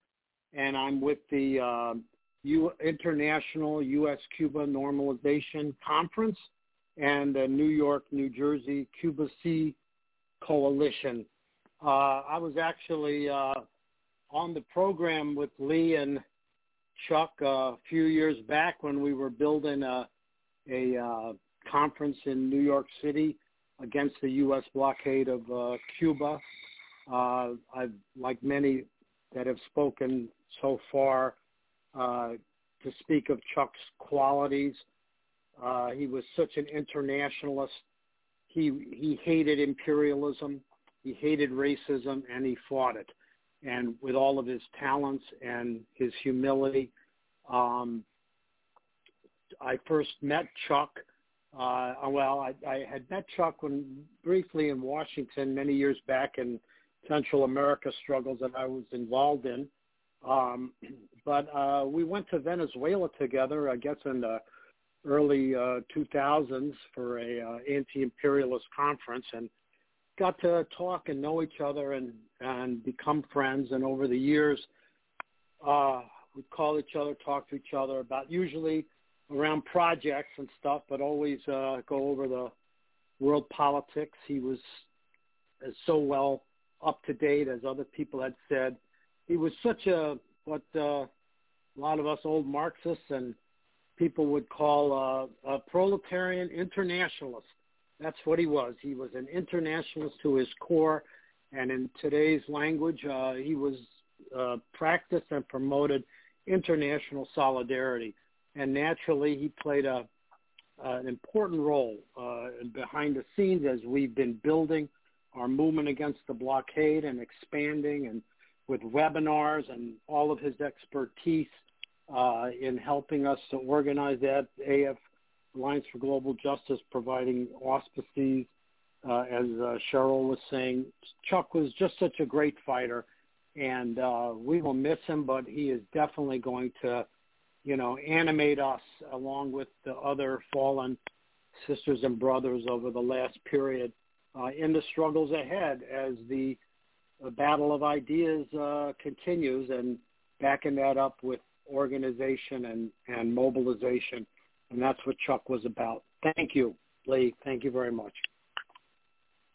and I'm with the uh, U- International U.S.-Cuba Normalization Conference and the New York, New Jersey Cuba Sí Coalition. Uh, I was actually uh, on the program with Lee and Chuck uh, a few years back when we were building a, a conference in New York City against the U.S. blockade of Cuba. Uh, I've, like many that have spoken so far, uh, to speak of Chuck's qualities – uh, he was such an internationalist. He he hated imperialism, he hated racism, and he fought it. And with all of his talents and his humility, um, I first met Chuck. Uh, well, I, I had met Chuck when briefly in Washington many years back in Central America struggles that I was involved in. Um, (clears throat) but uh, we went to Venezuela together, I guess in the early uh, 2000s for a uh, anti-imperialist conference and got to talk and know each other and and become friends and over the years uh we'd call each other talk to each other about usually around projects and stuff, but always uh, go over the world politics. He was so well up to date as other people had said. He was such a what uh, a lot of us old Marxists and people would call uh, a proletarian internationalist. That's what he was. He was an internationalist to his core, and in today's language, uh, he was uh, practiced and promoted international solidarity. And naturally, he played a an important role uh, behind the scenes as we've been building our movement against the blockade and expanding and with webinars and all of his expertise uh, in helping us to organize that. AF Alliance for Global Justice providing auspices. Uh, as uh, Cheryl was saying, Chuck was just such a great fighter, and uh, we will miss him, but he is definitely going to, you know, animate us along with the other fallen sisters and brothers over the last period uh, in the struggles ahead as the, the battle of ideas uh, continues and backing that up with organization and, and mobilization. And that's what Chuck was about. Thank you, Lee. Thank you very much.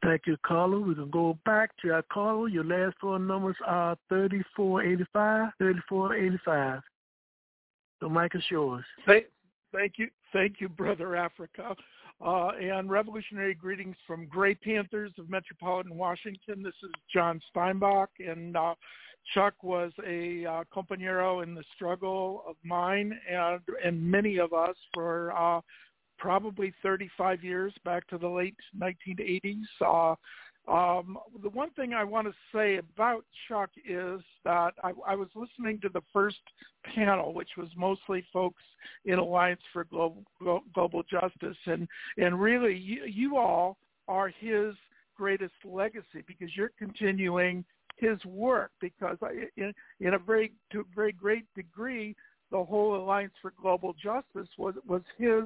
Thank you, caller. We can go back to our caller. Your last four numbers are 3485, 3485. The mic is yours. Thank, thank you. Thank you, Brother Africa. Uh, and revolutionary greetings from Gray Panthers of Metropolitan Washington. This is John Steinbach, and uh, Chuck was a uh, compañero in the struggle of mine and and many of us for uh, probably 35 years back to the late 1980s. Um, the one thing I want to say about Chuck is that I, I was listening to the first panel, which was mostly folks in Alliance for Global, Global Justice, and and really you, you all are his greatest legacy because you're continuing his work because in, in a very to a very great degree the whole Alliance for Global Justice was was his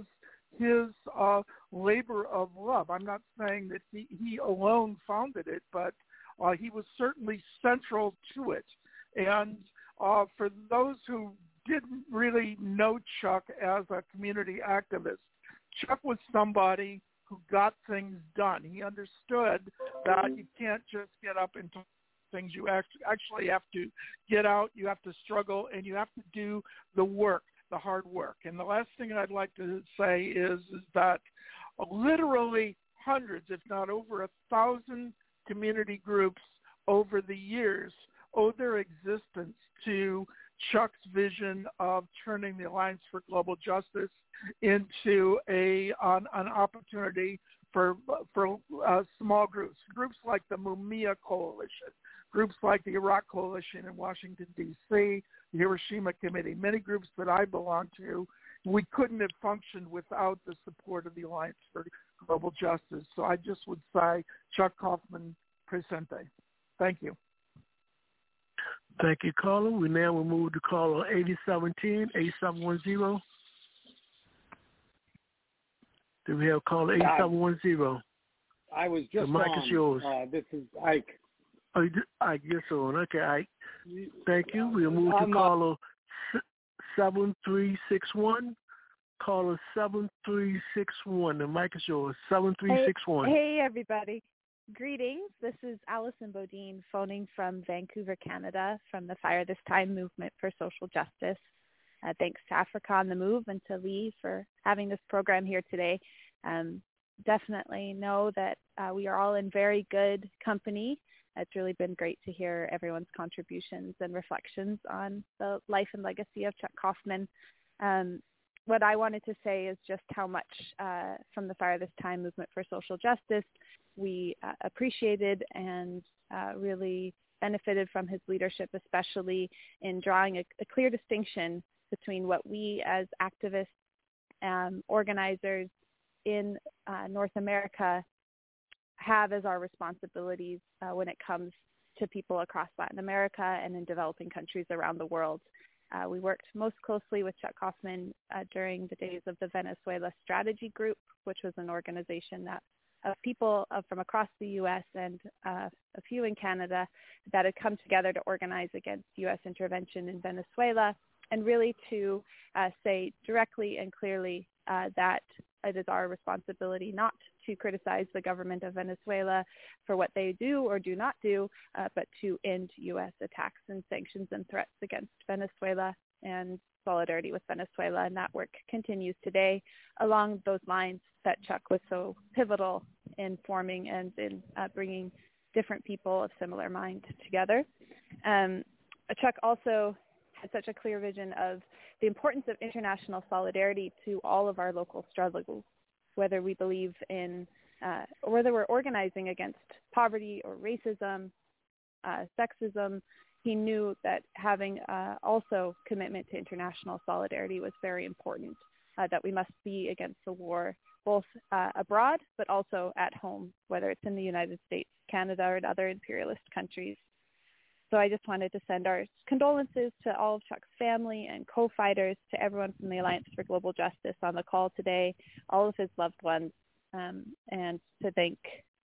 his uh, labor of love. I'm not saying that he, he alone founded it, but uh, he was certainly central to it. And uh, for those who didn't really know Chuck as a community activist, Chuck was somebody who got things done. He understood that you can't just get up and talk things. You actually have to get out, you have to struggle, and you have to do the work the hard work. And the last thing I'd like to say is, is that literally hundreds, if not over a thousand community groups over the years owe their existence to Chuck's vision of turning the Alliance for Global Justice into a an, an opportunity for for uh, small groups, groups like the Mumia Coalition, groups like the Iraq Coalition in Washington D.C., the Hiroshima Committee, many groups that I belong to, we couldn't have functioned without the support of the Alliance for Global Justice. So I just would say Chuck Kaufman presente. Thank you. Thank you, caller. We now will move to caller 8710, 8710. Do we have caller 8710? I was just The mic on. is yours. Uh, this is Ike. Oh, I guess so. Okay, I thank you. We'll move to I'm not- caller seven three six one. Caller seven three six one. The mic is yours. Seven three six one. Hey, everybody. Greetings. This is Allison Bodine phoning from Vancouver, Canada, from the Fire This Time movement for social justice. Uh, thanks to Africa on the Move and to Lee for having this program here today. Um, definitely know that uh, we are all in very good company. It's really been great to hear everyone's contributions and reflections on the life and legacy of Chuck Kaufman. Um, what I wanted to say is just how much uh, from the Fire This Time movement for social justice we uh, appreciated and uh, really benefited from his leadership, especially in drawing a, a clear distinction between what we as activists, um, organizers in uh, North America have as our responsibilities uh, when it comes to people across Latin America and in developing countries around the world. Uh, we worked most closely with Chuck Kaufman uh, during the days of the Venezuela Strategy Group, which was an organization that of people uh, from across the U.S. and uh, a few in Canada that had come together to organize against U.S. intervention in Venezuela and really to uh, say directly and clearly uh, that it is our responsibility not to criticize the government of Venezuela for what they do or do not do, uh, but to end U.S. attacks and sanctions and threats against Venezuela and solidarity with Venezuela. And that work continues today along those lines that Chuck was so pivotal in forming and in uh, bringing different people of similar mind together. Um, Chuck also had such a clear vision of the importance of international solidarity to all of our local struggles, whether we believe in, uh, whether we're organizing against poverty or racism, uh, sexism. He knew that having uh, also commitment to international solidarity was very important, uh, that we must be against the war both uh, abroad but also at home, whether it's in the United States, Canada, or in other imperialist countries. So I just wanted to send our condolences to all of Chuck's family and co-fighters, to everyone from the Alliance for Global Justice on the call today, all of his loved ones, um, and to thank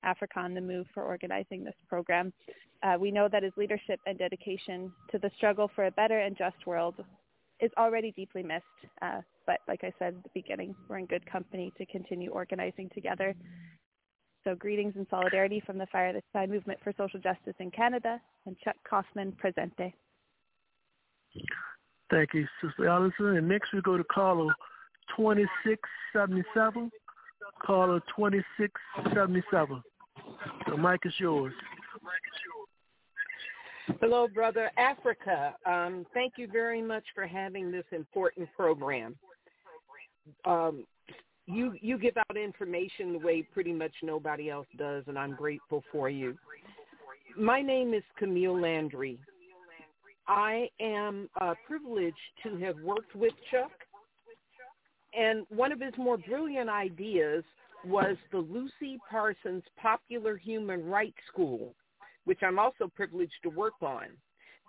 Africa on the Move for organizing this program. Uh, we know that his leadership and dedication to the struggle for a better and just world is already deeply missed. Uh, but like I said at the beginning, we're in good company to continue organizing together. So greetings and solidarity from the Fire This Time Movement for Social Justice in Canada and Chuck Kaufman Presente. Thank you, Sister Allison. And next we go to caller 2677. Caller 2677. The mic is yours. Hello, Brother Africa. Um, thank you very much for having this important program. Um, you you give out information the way pretty much nobody else does, and I'm grateful for you. My name is Camille Landry. I am uh, privileged to have worked with Chuck, and one of his more brilliant ideas was the Lucy Parsons Popular Human Rights School, which I'm also privileged to work on.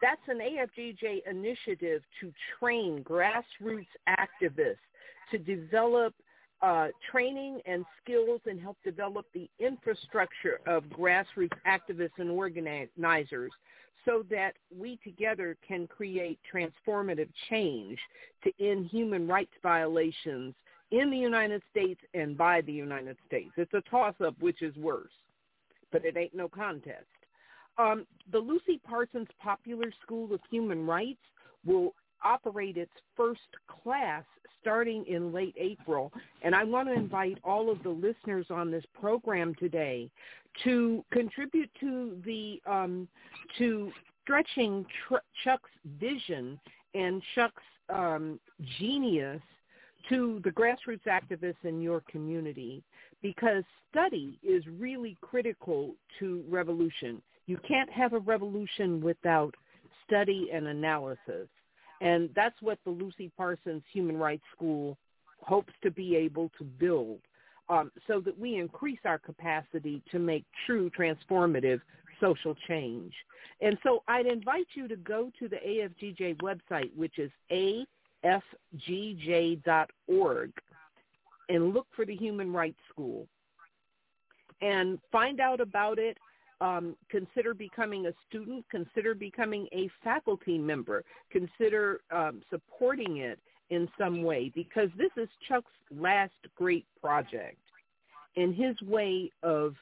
That's an AFGJ initiative to train grassroots activists to develop uh, training and skills and help develop the infrastructure of grassroots activists and organizers so that we together can create transformative change to end human rights violations in the United States and by the United States. It's a toss-up which is worse, but it ain't no contest. Um, the Lucy Parsons Popular School of Human Rights will operate its first class starting in late April. And I want to invite all of the listeners on this program today to contribute to the um, to stretching tr- Chuck's vision and Chuck's um, genius to the grassroots activists in your community because study is really critical to revolution. You can't have a revolution without study and analysis. And that's what the Lucy Parsons Human Rights School hopes to be able to build um, so that we increase our capacity to make true transformative social change. And so I'd invite you to go to the AFGJ website, which is afgj.org, and look for the Human Rights School and find out about it um, consider becoming a student, consider becoming a faculty member, consider um, supporting it in some way because this is Chuck's last great project. In his way of,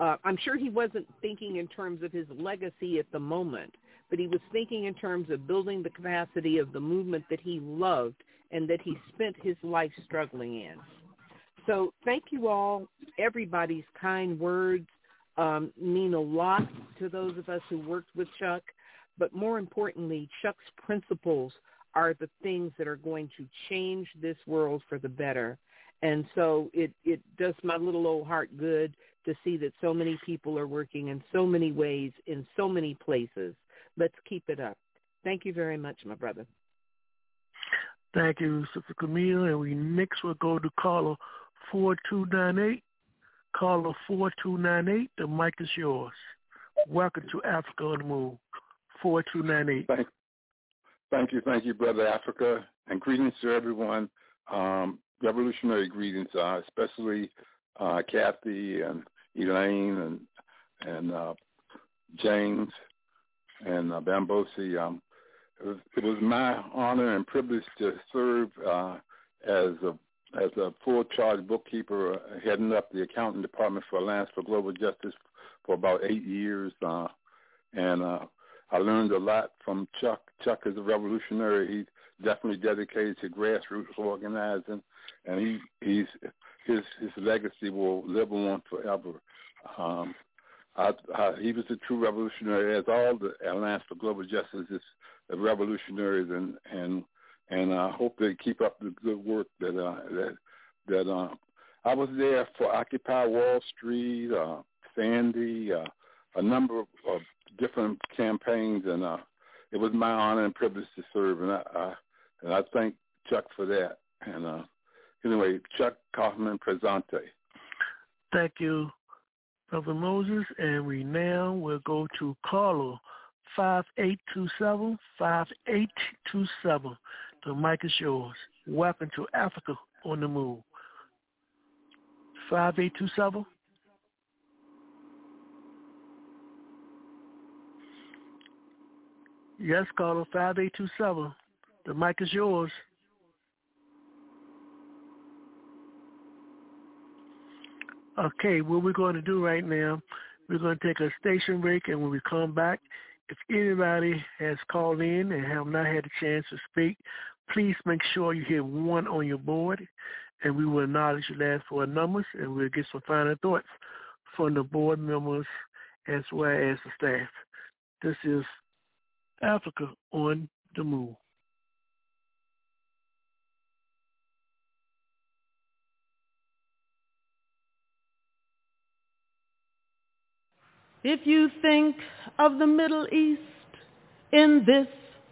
uh, I'm sure he wasn't thinking in terms of his legacy at the moment, but he was thinking in terms of building the capacity of the movement that he loved and that he spent his life struggling in. So thank you all, everybody's kind words um, mean a lot to those of us who worked with Chuck. But more importantly, Chuck's principles are the things that are going to change this world for the better. And so it, it does my little old heart good to see that so many people are working in so many ways in so many places. Let's keep it up. Thank you very much, my brother. Thank you, Sister Camille. And we next will go to caller 4298. Caller 4298, the mic is yours. Welcome to Africa on the Move. 4298. Thank, thank you, thank you, Brother Africa, and greetings to everyone. Um, revolutionary greetings, uh, especially uh, Kathy and Elaine and and uh, James and uh, Bambosi. Um, it was my honor and privilege to serve uh, as a as a full charge bookkeeper, uh, heading up the accounting department for Alliance for Global Justice for about eight years, uh, and uh, I learned a lot from Chuck. Chuck is a revolutionary. He's definitely dedicated to grassroots organizing, and he he's his his legacy will live on forever. Um, I, I, he was a true revolutionary, as all the Alliance for Global Justice is revolutionaries, and and and I hope they keep up the good work that uh, that that um, I was there for Occupy Wall Street, uh, Sandy, uh, a number of, of different campaigns, and uh, it was my honor and privilege to serve, and I, I and I thank Chuck for that. And uh, anyway, Chuck Kaufman Presente. Thank you, Brother Moses, and we now will go to Carlo. 5827 5827 the mic is yours. Welcome to Africa on the Move. 5827. Yes, caller, 5827. The mic is yours. Okay, what we're going to do right now, we're going to take a station break, and when we come back, if anybody has called in and have not had a chance to speak, please make sure you hit one on your board, and we will acknowledge your last four numbers, and we'll get some final thoughts from the board members as well as the staff. This is Africa on the Move. If you think of the Middle East in this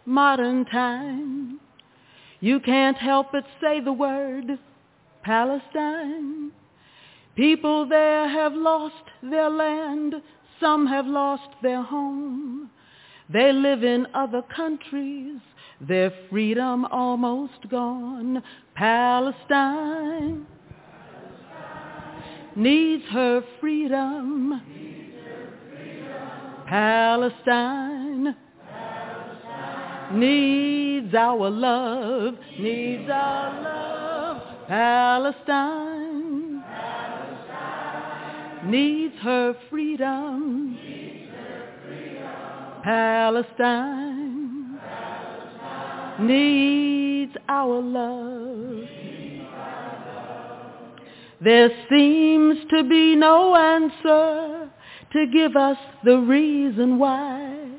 modern time, you can't help but say the word Palestine. People there have lost their land. Some have lost their home. They live in other countries. Their freedom almost gone. Palestine, needs her freedom. Palestine needs our love, needs our love. Palestine, Palestine. needs her freedom. Palestine, Palestine. needs our love. There seems to be no answer to give us the reason why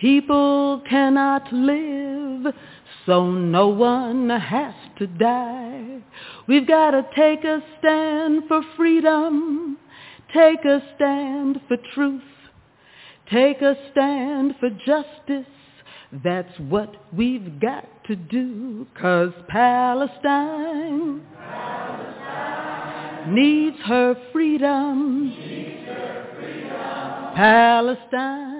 People cannot live, so no one has to die. We've got to take a stand for freedom, take a stand for truth, take a stand for justice. That's what we've got to do, cause Palestine, Palestine needs her. Needs her freedom. Palestine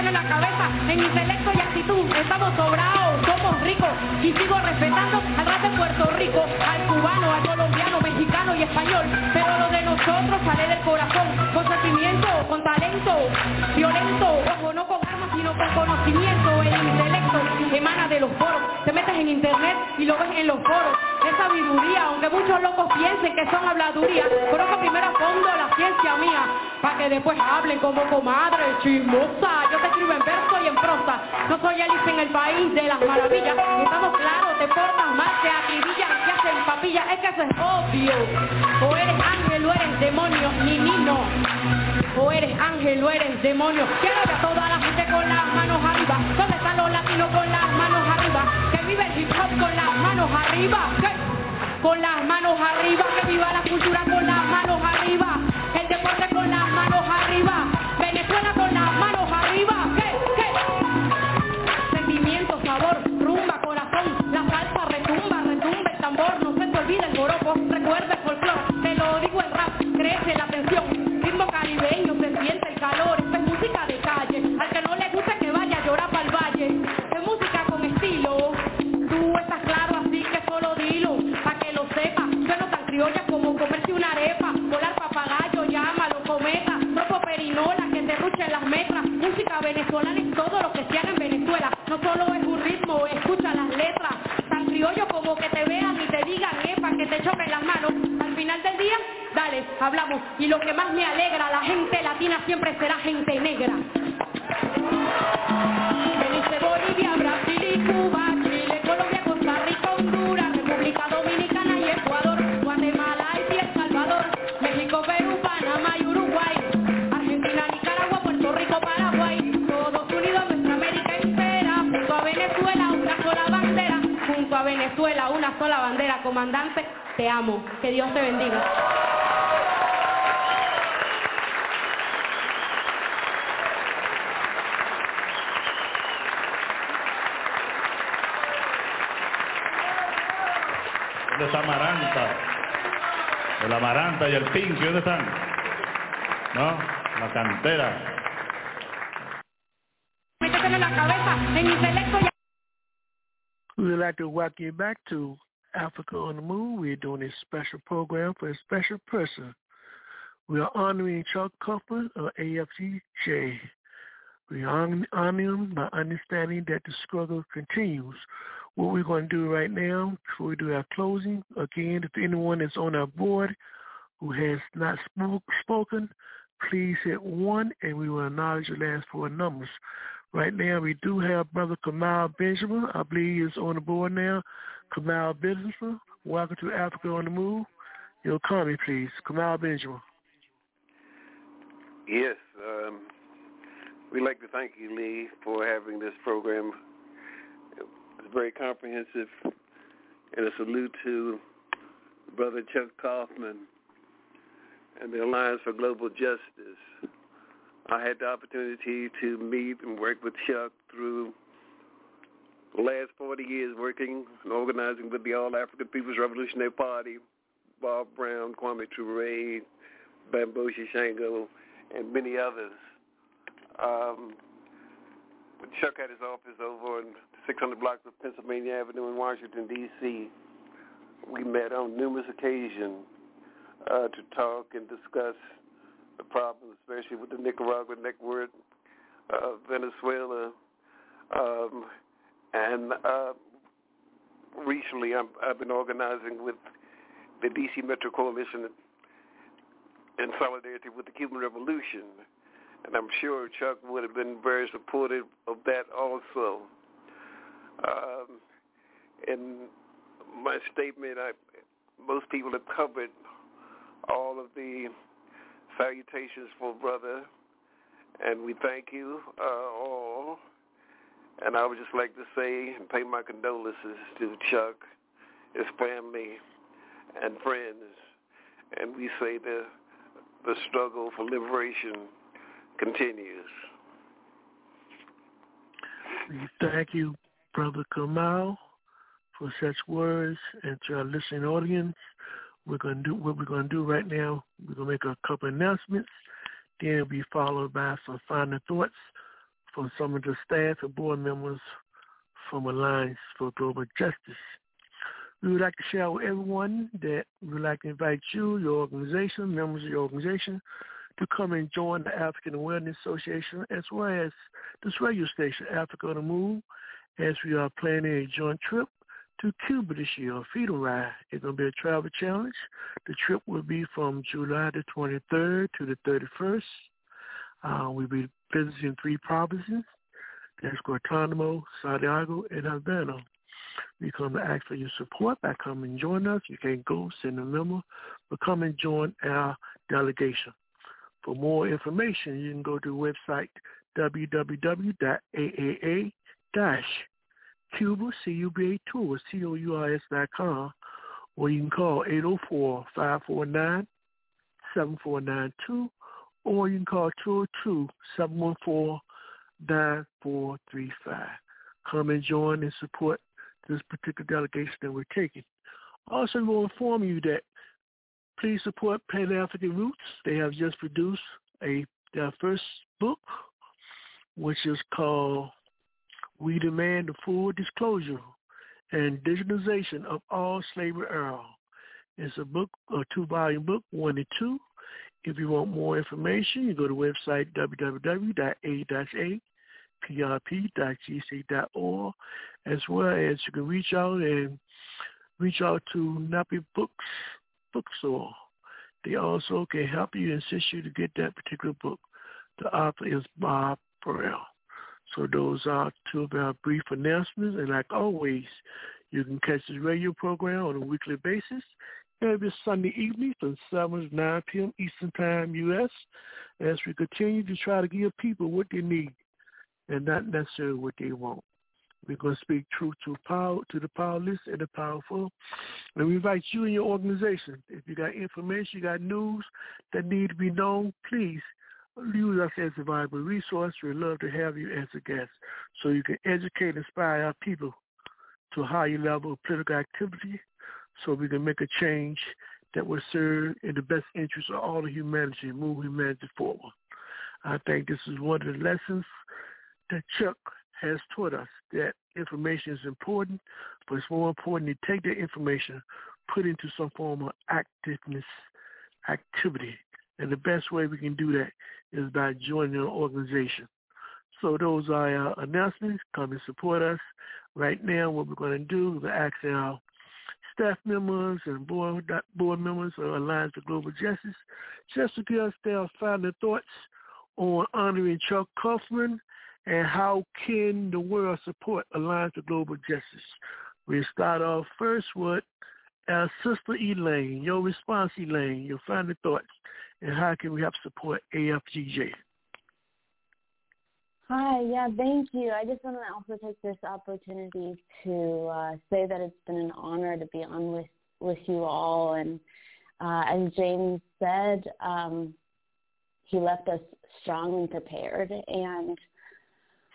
La cabeza, en intelecto y actitud, estamos sobrados, somos ricos. Y sigo respetando al rap de Puerto Rico, al cubano, al colombiano, mexicano y español, pero lo de nosotros otro sale del corazón, con sentimiento, con talento, violento, ojo, no con con conocimiento, el intelecto emana de los foros, te metes en internet y lo ves en los foros, es sabiduría, aunque muchos locos piensen que son habladuría, conozco primero a fondo la ciencia mía, para que después hablen como comadre, chismosa, yo te escribo en verso y en prosa, no soy Alice en el país de las maravillas, estamos claros, te portas mal, te acribillan, te hacen papilla, es que eso es obvio, o eres ángel o eres demonio, ni ni no, o eres ángel o eres demonio, quiero a toda la gente con las manos arriba, ¿dónde están los latinos con las manos arriba? Que vive el hip hop con las manos arriba, ¿qué? con las manos arriba, que viva la cultura con las manos arriba, el deporte con las manos arriba, Venezuela con las manos arriba, ¿qué? ¿qué? Sentimiento, sabor, rumba, corazón, la salsa retumba, retumba el tambor, no se te olvide el joropo, recuerda el folclore, te lo digo en rap, crece la tensión, ritmo caribeño, se siente el calor, esto es música de calle, al que no le guste que vaya a llorar para el valle, es música con estilo, tú estás claro así que solo dilo, pa' que lo sepa, sueno tan criolla como comerse una arepa, volar papagayo, llámalo, cometa, tropo perinola, que te ruchen las metras, música venezolana es todo lo que se en Venezuela, no solo es un ritmo, escucha las letras, criollo como que te vean y te digan, epa, que te choquen las manos, al final del día, dale, hablamos, y lo que más me alegra, la gente latina siempre será gente negra. Bolivia, Brasil y Cuba, junto a Venezuela una sola bandera, comandante, te amo, que Dios te bendiga. ¿Dónde está Amaranta? El Amaranta y el Pinky, ¿dónde están? ¿No? La cantera. Métetelo en la cabeza, en intelecto y We would like to welcome you back to Africa on the Move. We're doing a special program for a special person. We are honoring Chuck Kaufman of AFGJ. We honoring him by understanding that the struggle continues. What we're going to do right now, before we do our closing, again, if anyone is on our board who has not spoke, spoken, please hit one and we will acknowledge the last four numbers. Right now, we do have Brother Kamal Benjamin. I believe he is on the board now. Kamal Benjamin, welcome to Africa on the Move. Your comment, please. Kamal Benjamin. Yes, um, we'd like to thank you, Lee, for having this program. It's very comprehensive, and a salute to Brother Chuck Kaufman and the Alliance for Global Justice. I had the opportunity to meet and work with Chuck through the last 40 years working and organizing with the All African People's Revolutionary Party, Bob Brown, Kwame Ture, Bamboshi Shango, and many others. Um, Chuck had his office over on 600 blocks of Pennsylvania Avenue in Washington, D.C., we met on numerous occasions uh, to talk and discuss the problems, especially with the Nicaragua network, uh, Venezuela, um, and uh, recently I'm, I've been organizing with the DC Metro Coalition in solidarity with the Cuban Revolution, and I'm sure Chuck would have been very supportive of that also. Um, in my statement, I, most people have covered all of the salutations for brother, and we thank you uh, all. And I would just like to say and pay my condolences to Chuck, his family, and friends. And we say the the struggle for liberation continues. We thank you, Brother Kamal, for such words, and to our listening audience. We're going to do what we're going to do right now. We're going to make a couple announcements. Then it'll be followed by some final thoughts from some of the staff and board members from Alliance for Global Justice. We would like to share with everyone that we would like to invite you, your organization, members of your organization, to come and join the African Awareness Association as well as this radio station, Africa on the Move, as we are planning a joint trip to Cuba this year, a feeder ride. It's going to be a travel challenge. The trip will be from July the 23rd to the 31st. Uh, we'll be visiting three provinces. That's Guantanamo, Santiago, and Havana. We come to ask for your support by coming and join us. You can go, send a memo, but come and join our delegation. For more information, you can go to the website www.aaa Cuba, C-U-B-A tours, T-O-U-R-S dot com, or you can call 804-549-7492, or you can call 202-714-9435. Come and join and support this particular delegation that we're taking. Also, we'll inform you that please support Pan-African Roots. They have just produced a their first book, which is called we demand the full disclosure and digitization of all slavery era. It's a book, a two-volume book, one and two. If you want more information, you go to the website www.a-a-prp.gc.org, as well as you can reach out and reach out to Nappy Books bookstore. They also can help you and assist you to get that particular book. The author is Bob Burrell. So those are two of our brief announcements. And like always, you can catch this radio program on a weekly basis every Sunday evening from 7 to 9 p.m. Eastern Time, U.S., as we continue to try to give people what they need and not necessarily what they want. We're going to speak truth to power to the powerless and the powerful. And we invite you and your organization. If you got information, you got news that need to be known, please use us as a valuable resource. We'd love to have you as a guest so you can educate and inspire our people to a higher level of political activity so we can make a change that will serve in the best interest of all of humanity and move humanity forward. I think this is one of the lessons that Chuck has taught us that information is important, but it's more important to take that information, put into some form of activeness, activity. And the best way we can do that is by joining an organization. So those are our announcements. Come and support us. Right now, what we're going to do is ask our staff members and board, board members of Alliance for Global Justice just to give us their final thoughts on honoring Chuck Kaufman and how can the world support Alliance for Global Justice. We'll start off first with our sister Elaine. Your response, Elaine, your final thoughts and how can we help support AFGJ? Hi, yeah, thank you. I just want to also take this opportunity to uh, say that it's been an honor to be on with, with you all. And uh, as James said, um, he left us strong and prepared. And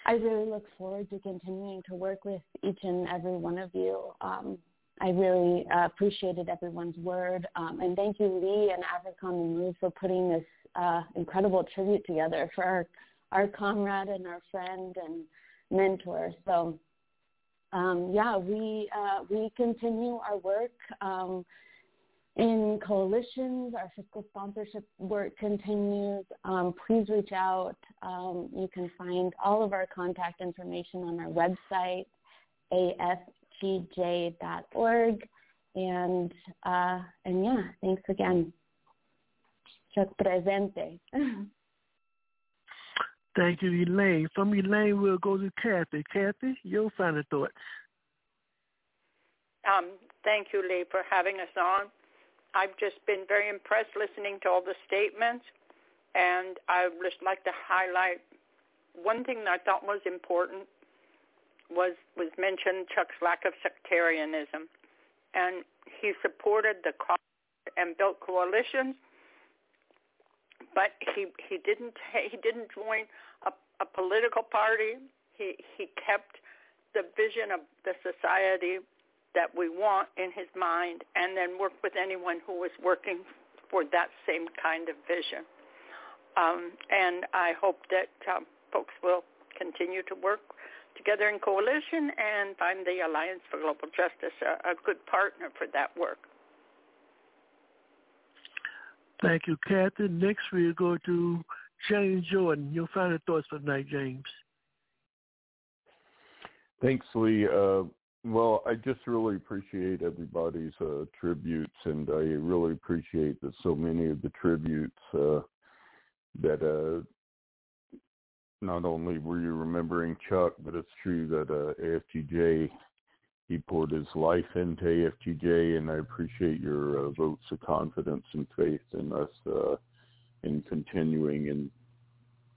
I really look forward to continuing to work with each and every one of you. Um, I really uh, appreciated everyone's word. Um, and thank you, Lee and AfriCom Move, for putting this uh, incredible tribute together for our, our comrade and our friend and mentor. So, um, yeah, we, uh, we continue our work um, in coalitions. Our fiscal sponsorship work continues. Um, please reach out. Um, you can find all of our contact information on our website, AF gj.org. And, uh, and yeah, thanks again. Chuck presente. (laughs) Thank you, Elaine. From Elaine, we'll go to Kathy. Kathy, your final thoughts. Um, thank you, Lee, for having us on. I've just been very impressed listening to all the statements, and I would just like to highlight one thing that I thought was important was was mentioned Chuck's lack of sectarianism, and he supported the cause and built coalitions, but he he didn't he didn't join a, a political party. He he kept the vision of the society that we want in his mind, and then worked with anyone who was working for that same kind of vision. Um, and I hope that um, folks will continue to work together in coalition and find the Alliance for Global Justice a, a good partner for that work. Thank you, Kathy. Next, we'll go to James Jordan. Your final thoughts for tonight, James. Thanks, Lee. Uh, well, I just really appreciate everybody's uh, tributes, and I really appreciate that so many of the tributes uh, that uh, not only were you remembering Chuck, but it's true that uh, AFGJ he poured his life into AFGJ, and I appreciate your uh, votes of confidence and faith in us uh, in continuing and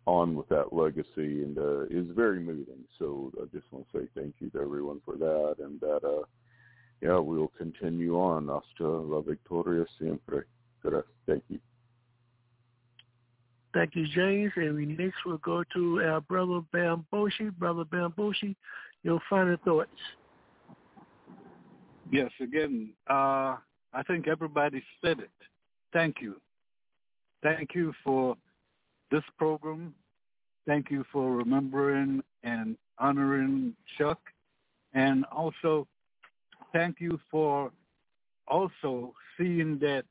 on with that legacy, and uh, is very moving. So I just want to say thank you to everyone for that, and that uh, yeah, we'll continue on. Hasta la victoria siempre. Thank you. Thank you, James. And we next will go to our brother Bamboshi. Brother Bamboshi, your final thoughts. Yes, again, uh, I think everybody said it. Thank you. Thank you for this program. Thank you for remembering and honoring Chuck. And also, thank you for also seeing that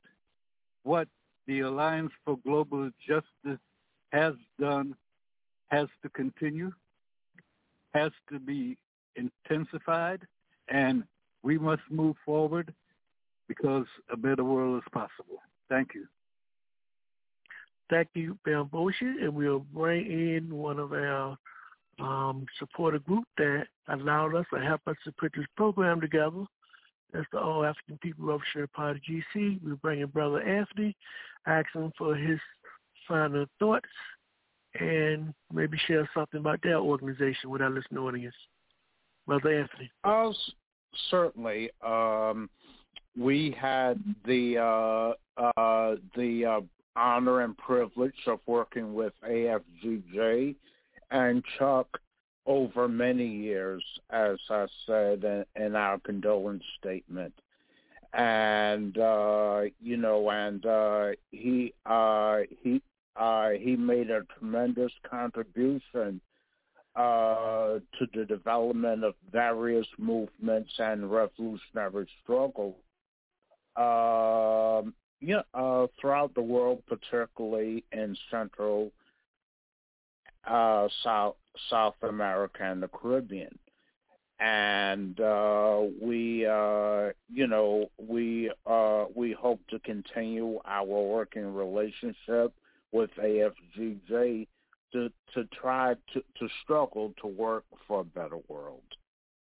what the Alliance for Global Justice has done has to continue, has to be intensified, and we must move forward because a better world is possible. Thank you. Thank you, Bamboshi, and we'll bring in one of our um, supporter group that allowed us to help us to put this program together. That's the All African People Revolutionary Party GC. We're bringing Brother Anthony, asking for his final thoughts and maybe share something about their organization with our listening audience. Brother Anthony. Oh, certainly. Um, we had the uh, uh, the uh, honor and privilege of working with AFGJ and Chuck over many years, as I said in, our condolence statement. And uh, you know, and uh, he uh, he uh, he made a tremendous contribution uh, to the development of various movements and revolutionary struggle. Um, yeah, uh, throughout the world, particularly in Central, uh, South South America and the Caribbean, and uh, we, uh, you know, we uh, we hope to continue our working relationship with AFGJ to to try to to struggle to work for a better world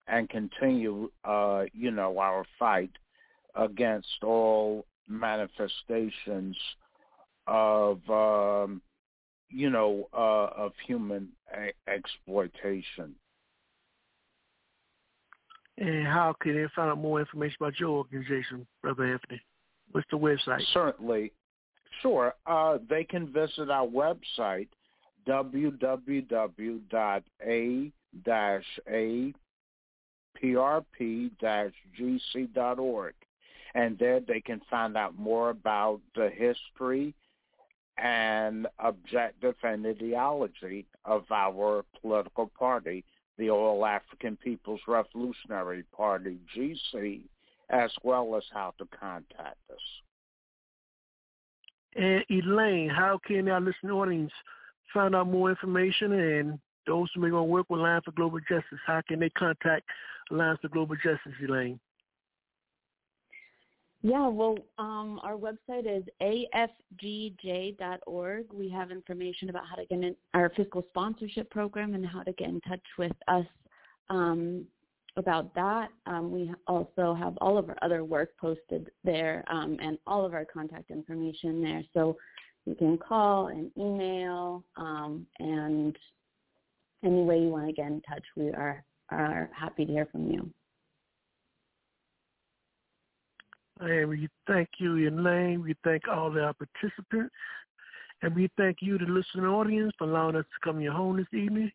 and continue uh you know our fight against all manifestations of um you know uh of human a- exploitation. And how can they find out more information about your organization brother anthony? What's the website? Certainly. Sure. Uh they can visit our website www.a-aprp-gc.org. And there they can find out more about the history and objective and ideology of our political party, the All African People's Revolutionary Party, GC, as well as how to contact us. And Elaine, how can our listening audience find out more information and those who may want to work with Alliance for Global Justice, how can they contact Alliance for Global Justice, Elaine? Yeah, well, um, our website is afgj.org. We have information about how to get in our fiscal sponsorship program and how to get in touch with us um, about that. Um, we also have all of our other work posted there um, and all of our contact information there. So you can call and email um, and any way you want to get in touch, we are, are happy to hear from you. And we thank you, Elaine. We thank all our participants. And we thank you, the listening audience, for allowing us to come your home this evening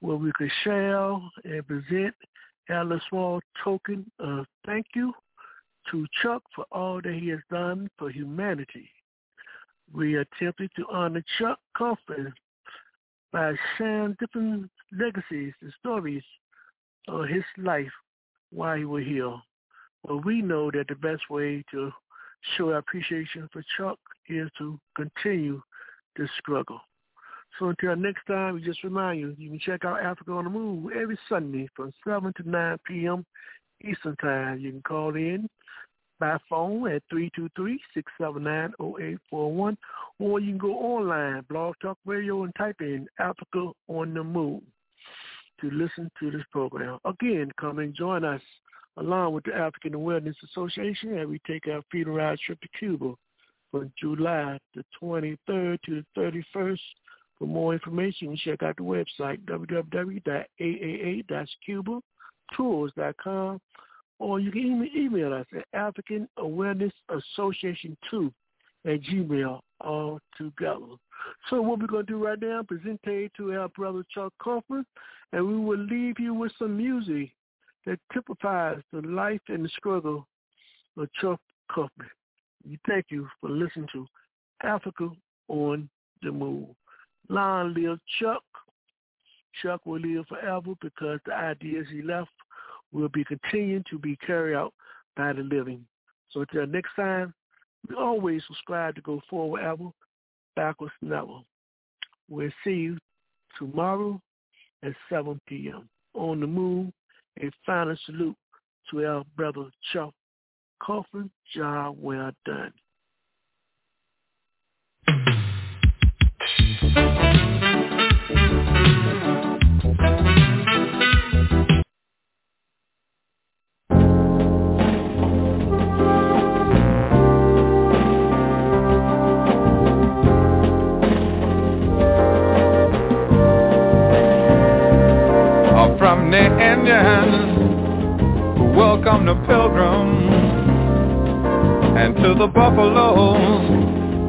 where we could share and present our small token of thank you to Chuck for all that he has done for humanity we attempted to honor Chuck Kaufman by sharing different legacies, and stories of his life while he was here. But we know that the best way to show our appreciation for Chuck is to continue this struggle. So until next time, we just remind you, you can check out Africa on the Move every Sunday from 7 to 9 p.m. Eastern Time. You can call in by phone at 323-679-0841, or you can go online, Blog Talk Radio, and type in Africa on the Move to listen to this program. Again, come and join us along with the African Awareness Association as we take our freedom ride trip to Cuba from July the 23rd to the 31st for more information, check out the website, www.aaa-cubatours.com, or you can even email us at African Awareness Association 2 at Gmail all together. So what we're going to do right now, present to our brother Chuck Kaufman, and we will leave you with some music that typifies the life and the struggle of Chuck Kaufman. We thank you for listening to Africa on the Move. Long live Chuck. Chuck will live forever because the ideas he left will be continuing to be carried out by the living. So until next time, we always subscribe to go forward ever, backwards never. We'll see you tomorrow at 7 p.m. On the move, a final salute to our brother Chuck Kaufman. Job well done. The Indians welcome the pilgrims and to the buffaloes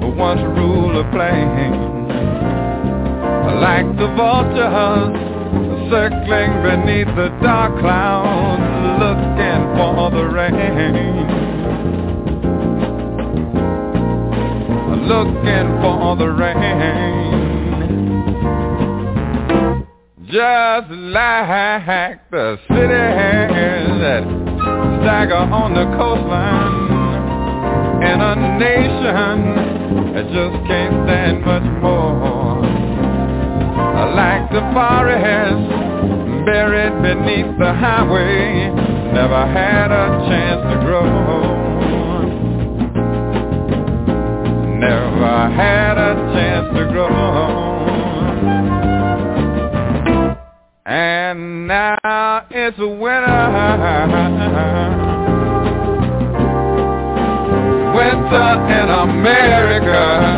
who once ruled the plains. Like the vultures circling beneath the dark clouds looking for the rain. Looking for the rain. Just like the cities that stagger on the coastline in a nation that just can't stand much more. Like the forest buried beneath the highway, never had a chance to grow. It's winter. Winter in America.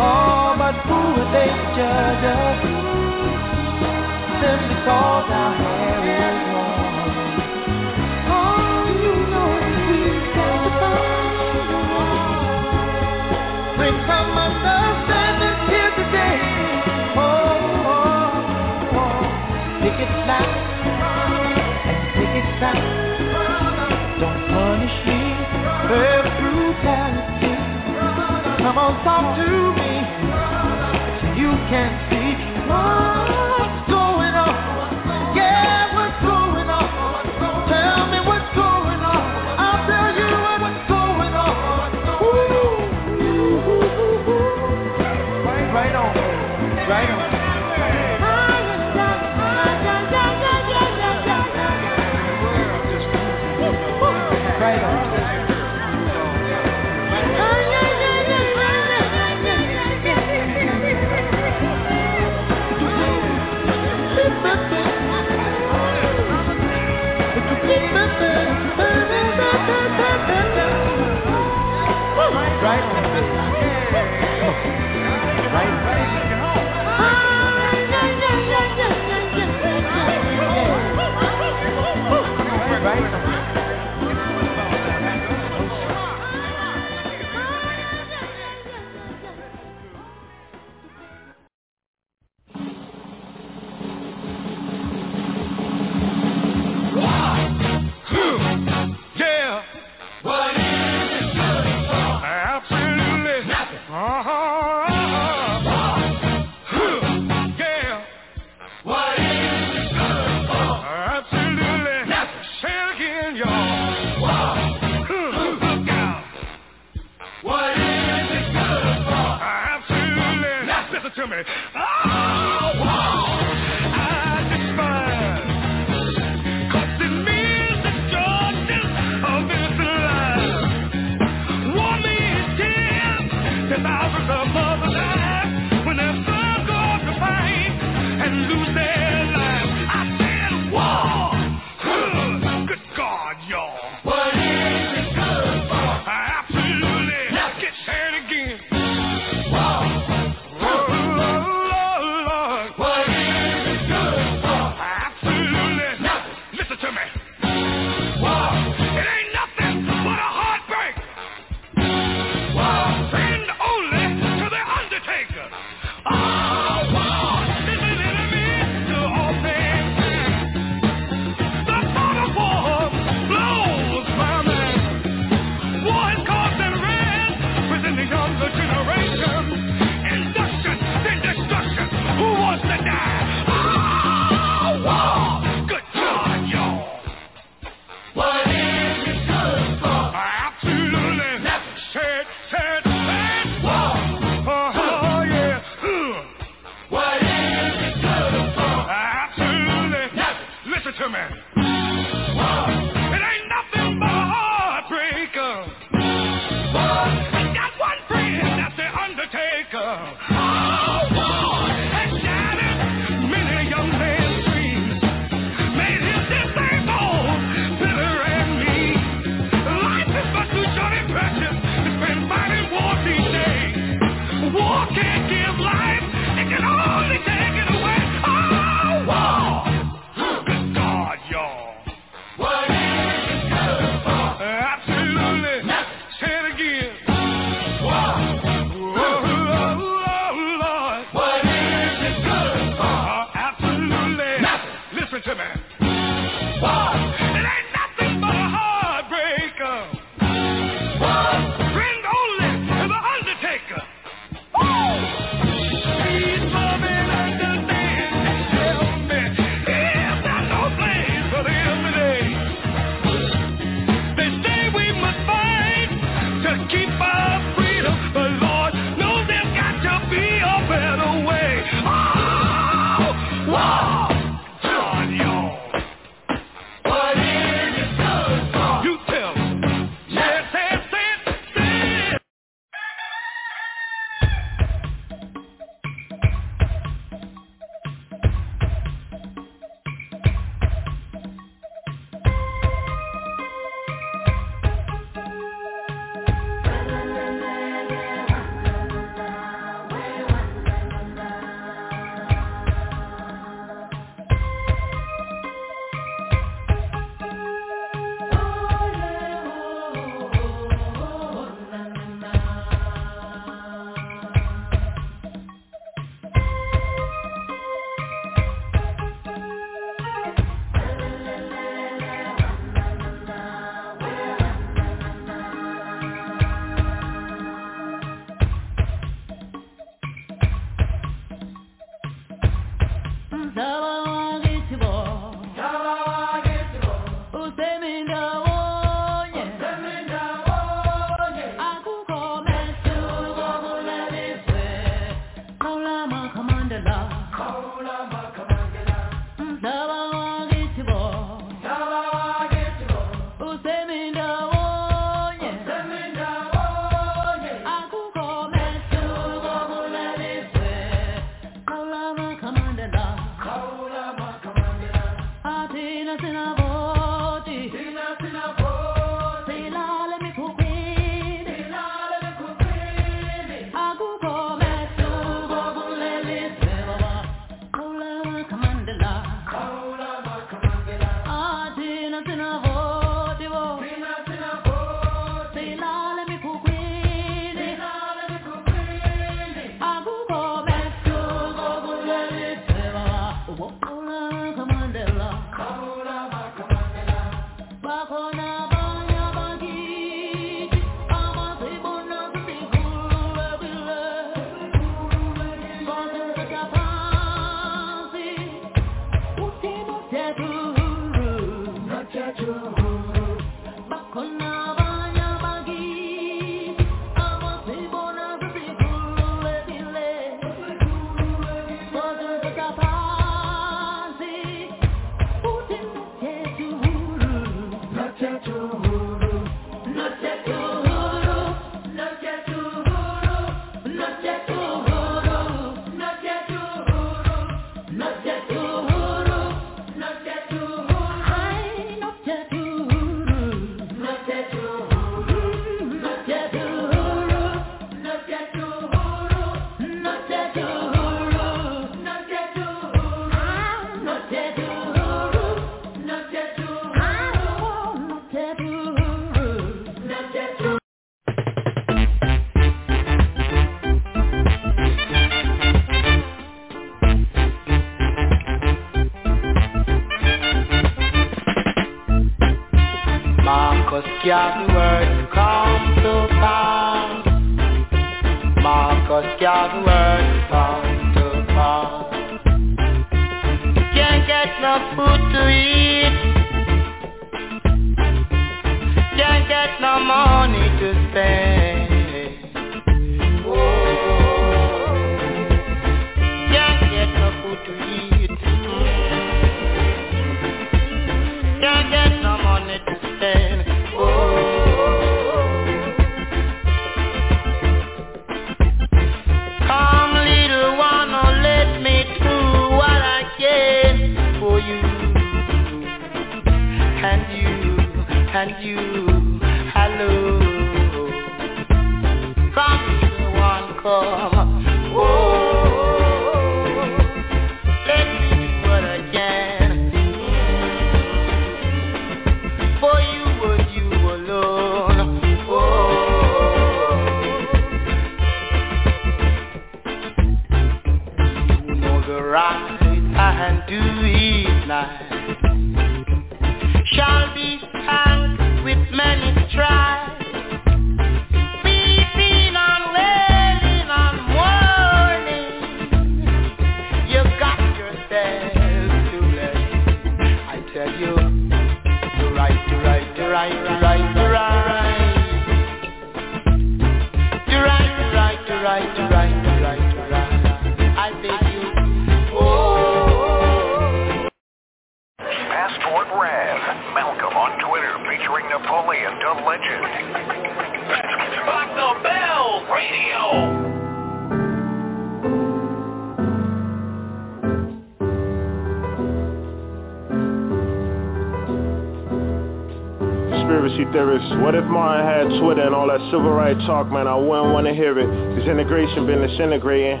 Talk, man? I wouldn't want to hear it. Cause integration been disintegrating.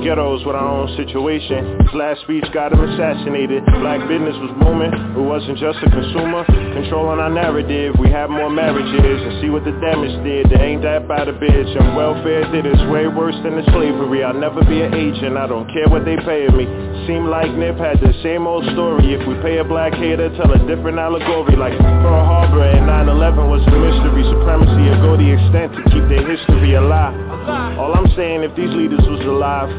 Ghettos with our own situation. His last speech got him assassinated. Black business was booming. It wasn't just a consumer. Controlling our narrative. We have more marriages and see what the damage did. They ain't that bad a bitch. And welfare did it's way worse than the slavery. I'll never be an agent. I don't care what they paying me. Seem like Nip had the same old story. If we pay a black hater, tell a different allegory. Like Pearl Harbor and 9-11 was a mystery. Supremacy will go the extent to keep their history alive. All I'm saying, if these leaders was alive,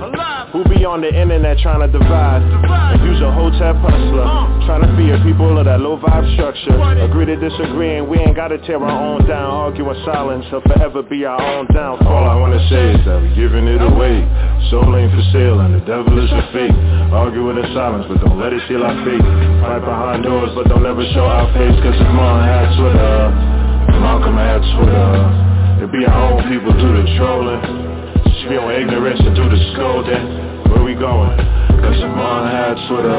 who be on the internet trying to divide? And use a hotel hustler, trying to fear people of that low vibe structure. Agree to disagree and we ain't gotta tear our own down. Argue in silence or forever be our own downfall. All I wanna say is that we giving it away. Soul ain't for sale and the devil is a fake. Argue with the silence, but don't let it steal our faith. Fight behind doors, but don't ever show our face. Cause if Martin had Twitter, Malcolm had Twitter. It be our own people do the trolling. Spill ignorance and do the scolding. Where we going? Cause Martin had Twitter,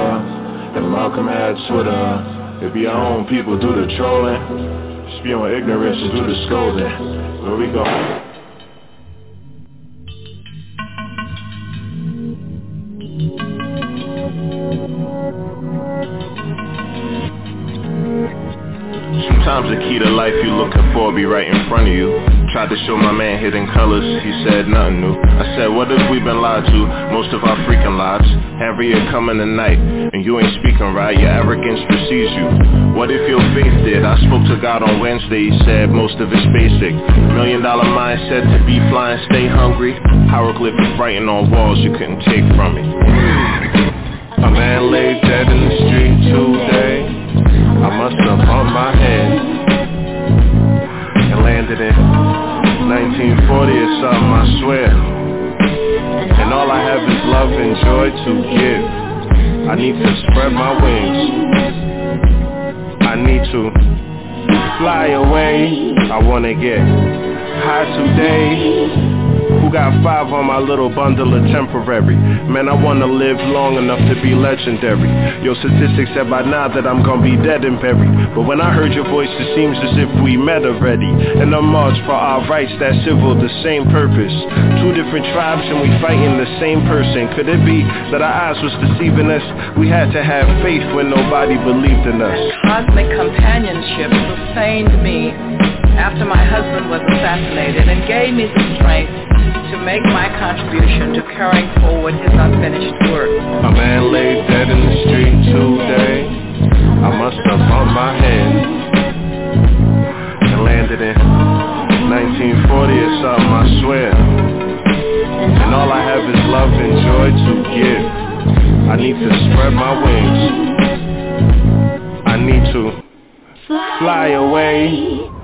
and Malcolm had Twitter. It be our own people do the trolling. Spewing ignorance and do the scolding. Where we going? Sometimes the key to life you're looking for be right in front of you. Tried to show my man hidden colors, he said nothing new. I said, what if we been lied to most of our freaking lives? Harriet coming tonight, and you ain't speaking right, your arrogance precedes you. What if your faith did? I spoke to God on Wednesday, he said most of it's basic. Million dollar mindset to be flying, stay hungry. Hieroglyphic writing on walls you couldn't take from me. A man lay dead in the street today. I must have bumped my head and in 1940 or something, I swear. And all I have is love and joy to give. I need to spread my wings. I need to fly away. I wanna get high today. Got five on my little bundle of temporary? Man, I wanna live long enough to be legendary. Your statistics said by now that I'm gonna be dead and buried. But when I heard your voice, it seems as if we met already. And the march for our rights, that civil, the same purpose. Two different tribes and we fighting the same person. Could it be that our eyes was deceiving us? We had to have faith when nobody believed in us. Cosmic companionship sustained me after my husband was assassinated and gave me the strength to make my contribution to carrying forward his unfinished work. A man lay dead in the street today. I must have bumped my head and landed in 1940 or something, I swear. And all I have is love and joy to give. I need to spread my wings. I need to fly away.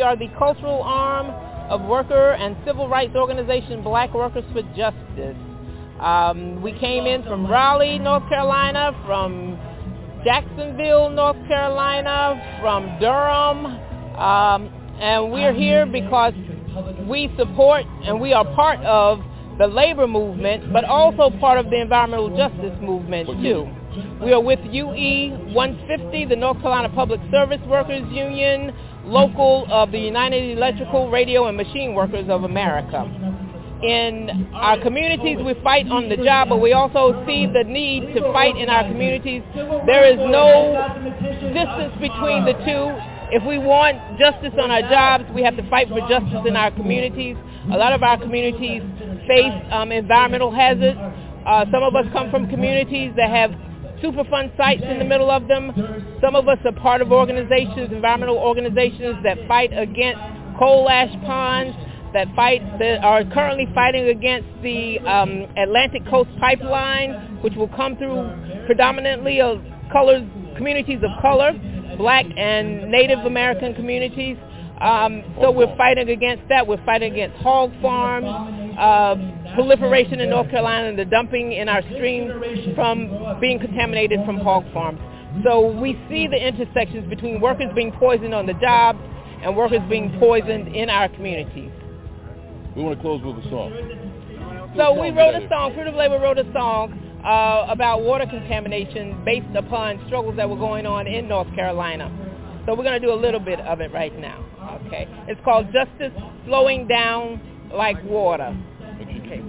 Are the cultural arm of worker and civil rights organization Black Workers for Justice. Um, we came in from Raleigh, North Carolina, from Jacksonville, North Carolina, from Durham, um, and we're here because we support and we are part of the labor movement, but also part of the environmental justice movement too. We are with UE 150, the North Carolina Public Service Workers Union, local of the United Electrical, Radio, and Machine Workers of America. In our communities, we fight on the job, but we also see the need to fight in our communities. There is no distance between the two. If we want justice on our jobs, we have to fight for justice in our communities. A lot of our communities face um, environmental hazards. Uh, some of us come from communities that have Superfund sites in the middle of them. Some of us are part of organizations, environmental organizations that fight against coal ash ponds, that fight that are currently fighting against the um, Atlantic Coast Pipeline, which will come through predominantly of colored communities of color, black and Native American communities. Um, so we're fighting against that. We're fighting against hog farms, uh, proliferation in North Carolina, and the dumping in our streams from being contaminated from hog farms. So we see the intersections between workers being poisoned on the job and workers being poisoned in our communities. We want to close with a song. So we wrote a song, Fruit of Labor wrote a song uh, about water contamination based upon struggles that were going on in North Carolina. So we're going to do a little bit of it right now. Okay. It's called Justice Flowing Down Like Water. Okay.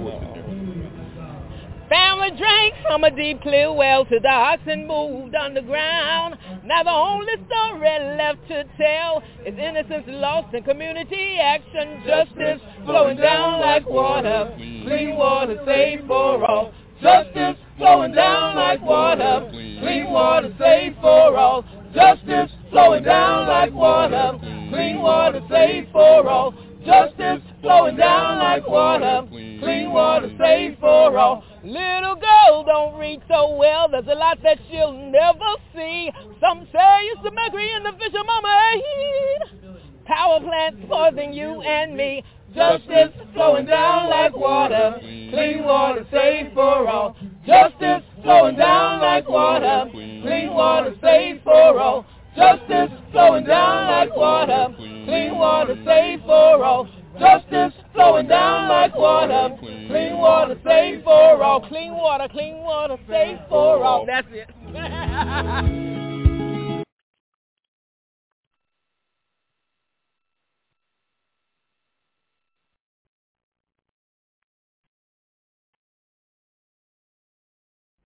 Family drank from a deep clear well to the oxen moved underground. Now the only story left to tell is innocence lost in community action. Justice flowing down like water. Clean water safe for all. Justice flowing down like water. Clean water safe for all. Justice flowing down like water. Clean water safe for all. Justice flowing down like water. Clean water safe for all. Little girl don't read so well. There's a lot that she'll never see. Some say it's the mercury in the fish of mama. Power plants poisoning you and me. Justice flowing down like water. Clean water safe for all. Justice flowing down like water. Clean water safe for all. Justice flowing down like water. Clean water safe for all. Justice flowing down like water. Clean water safe for all. Clean water, clean water safe for all. That's it. (laughs)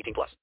18 plus.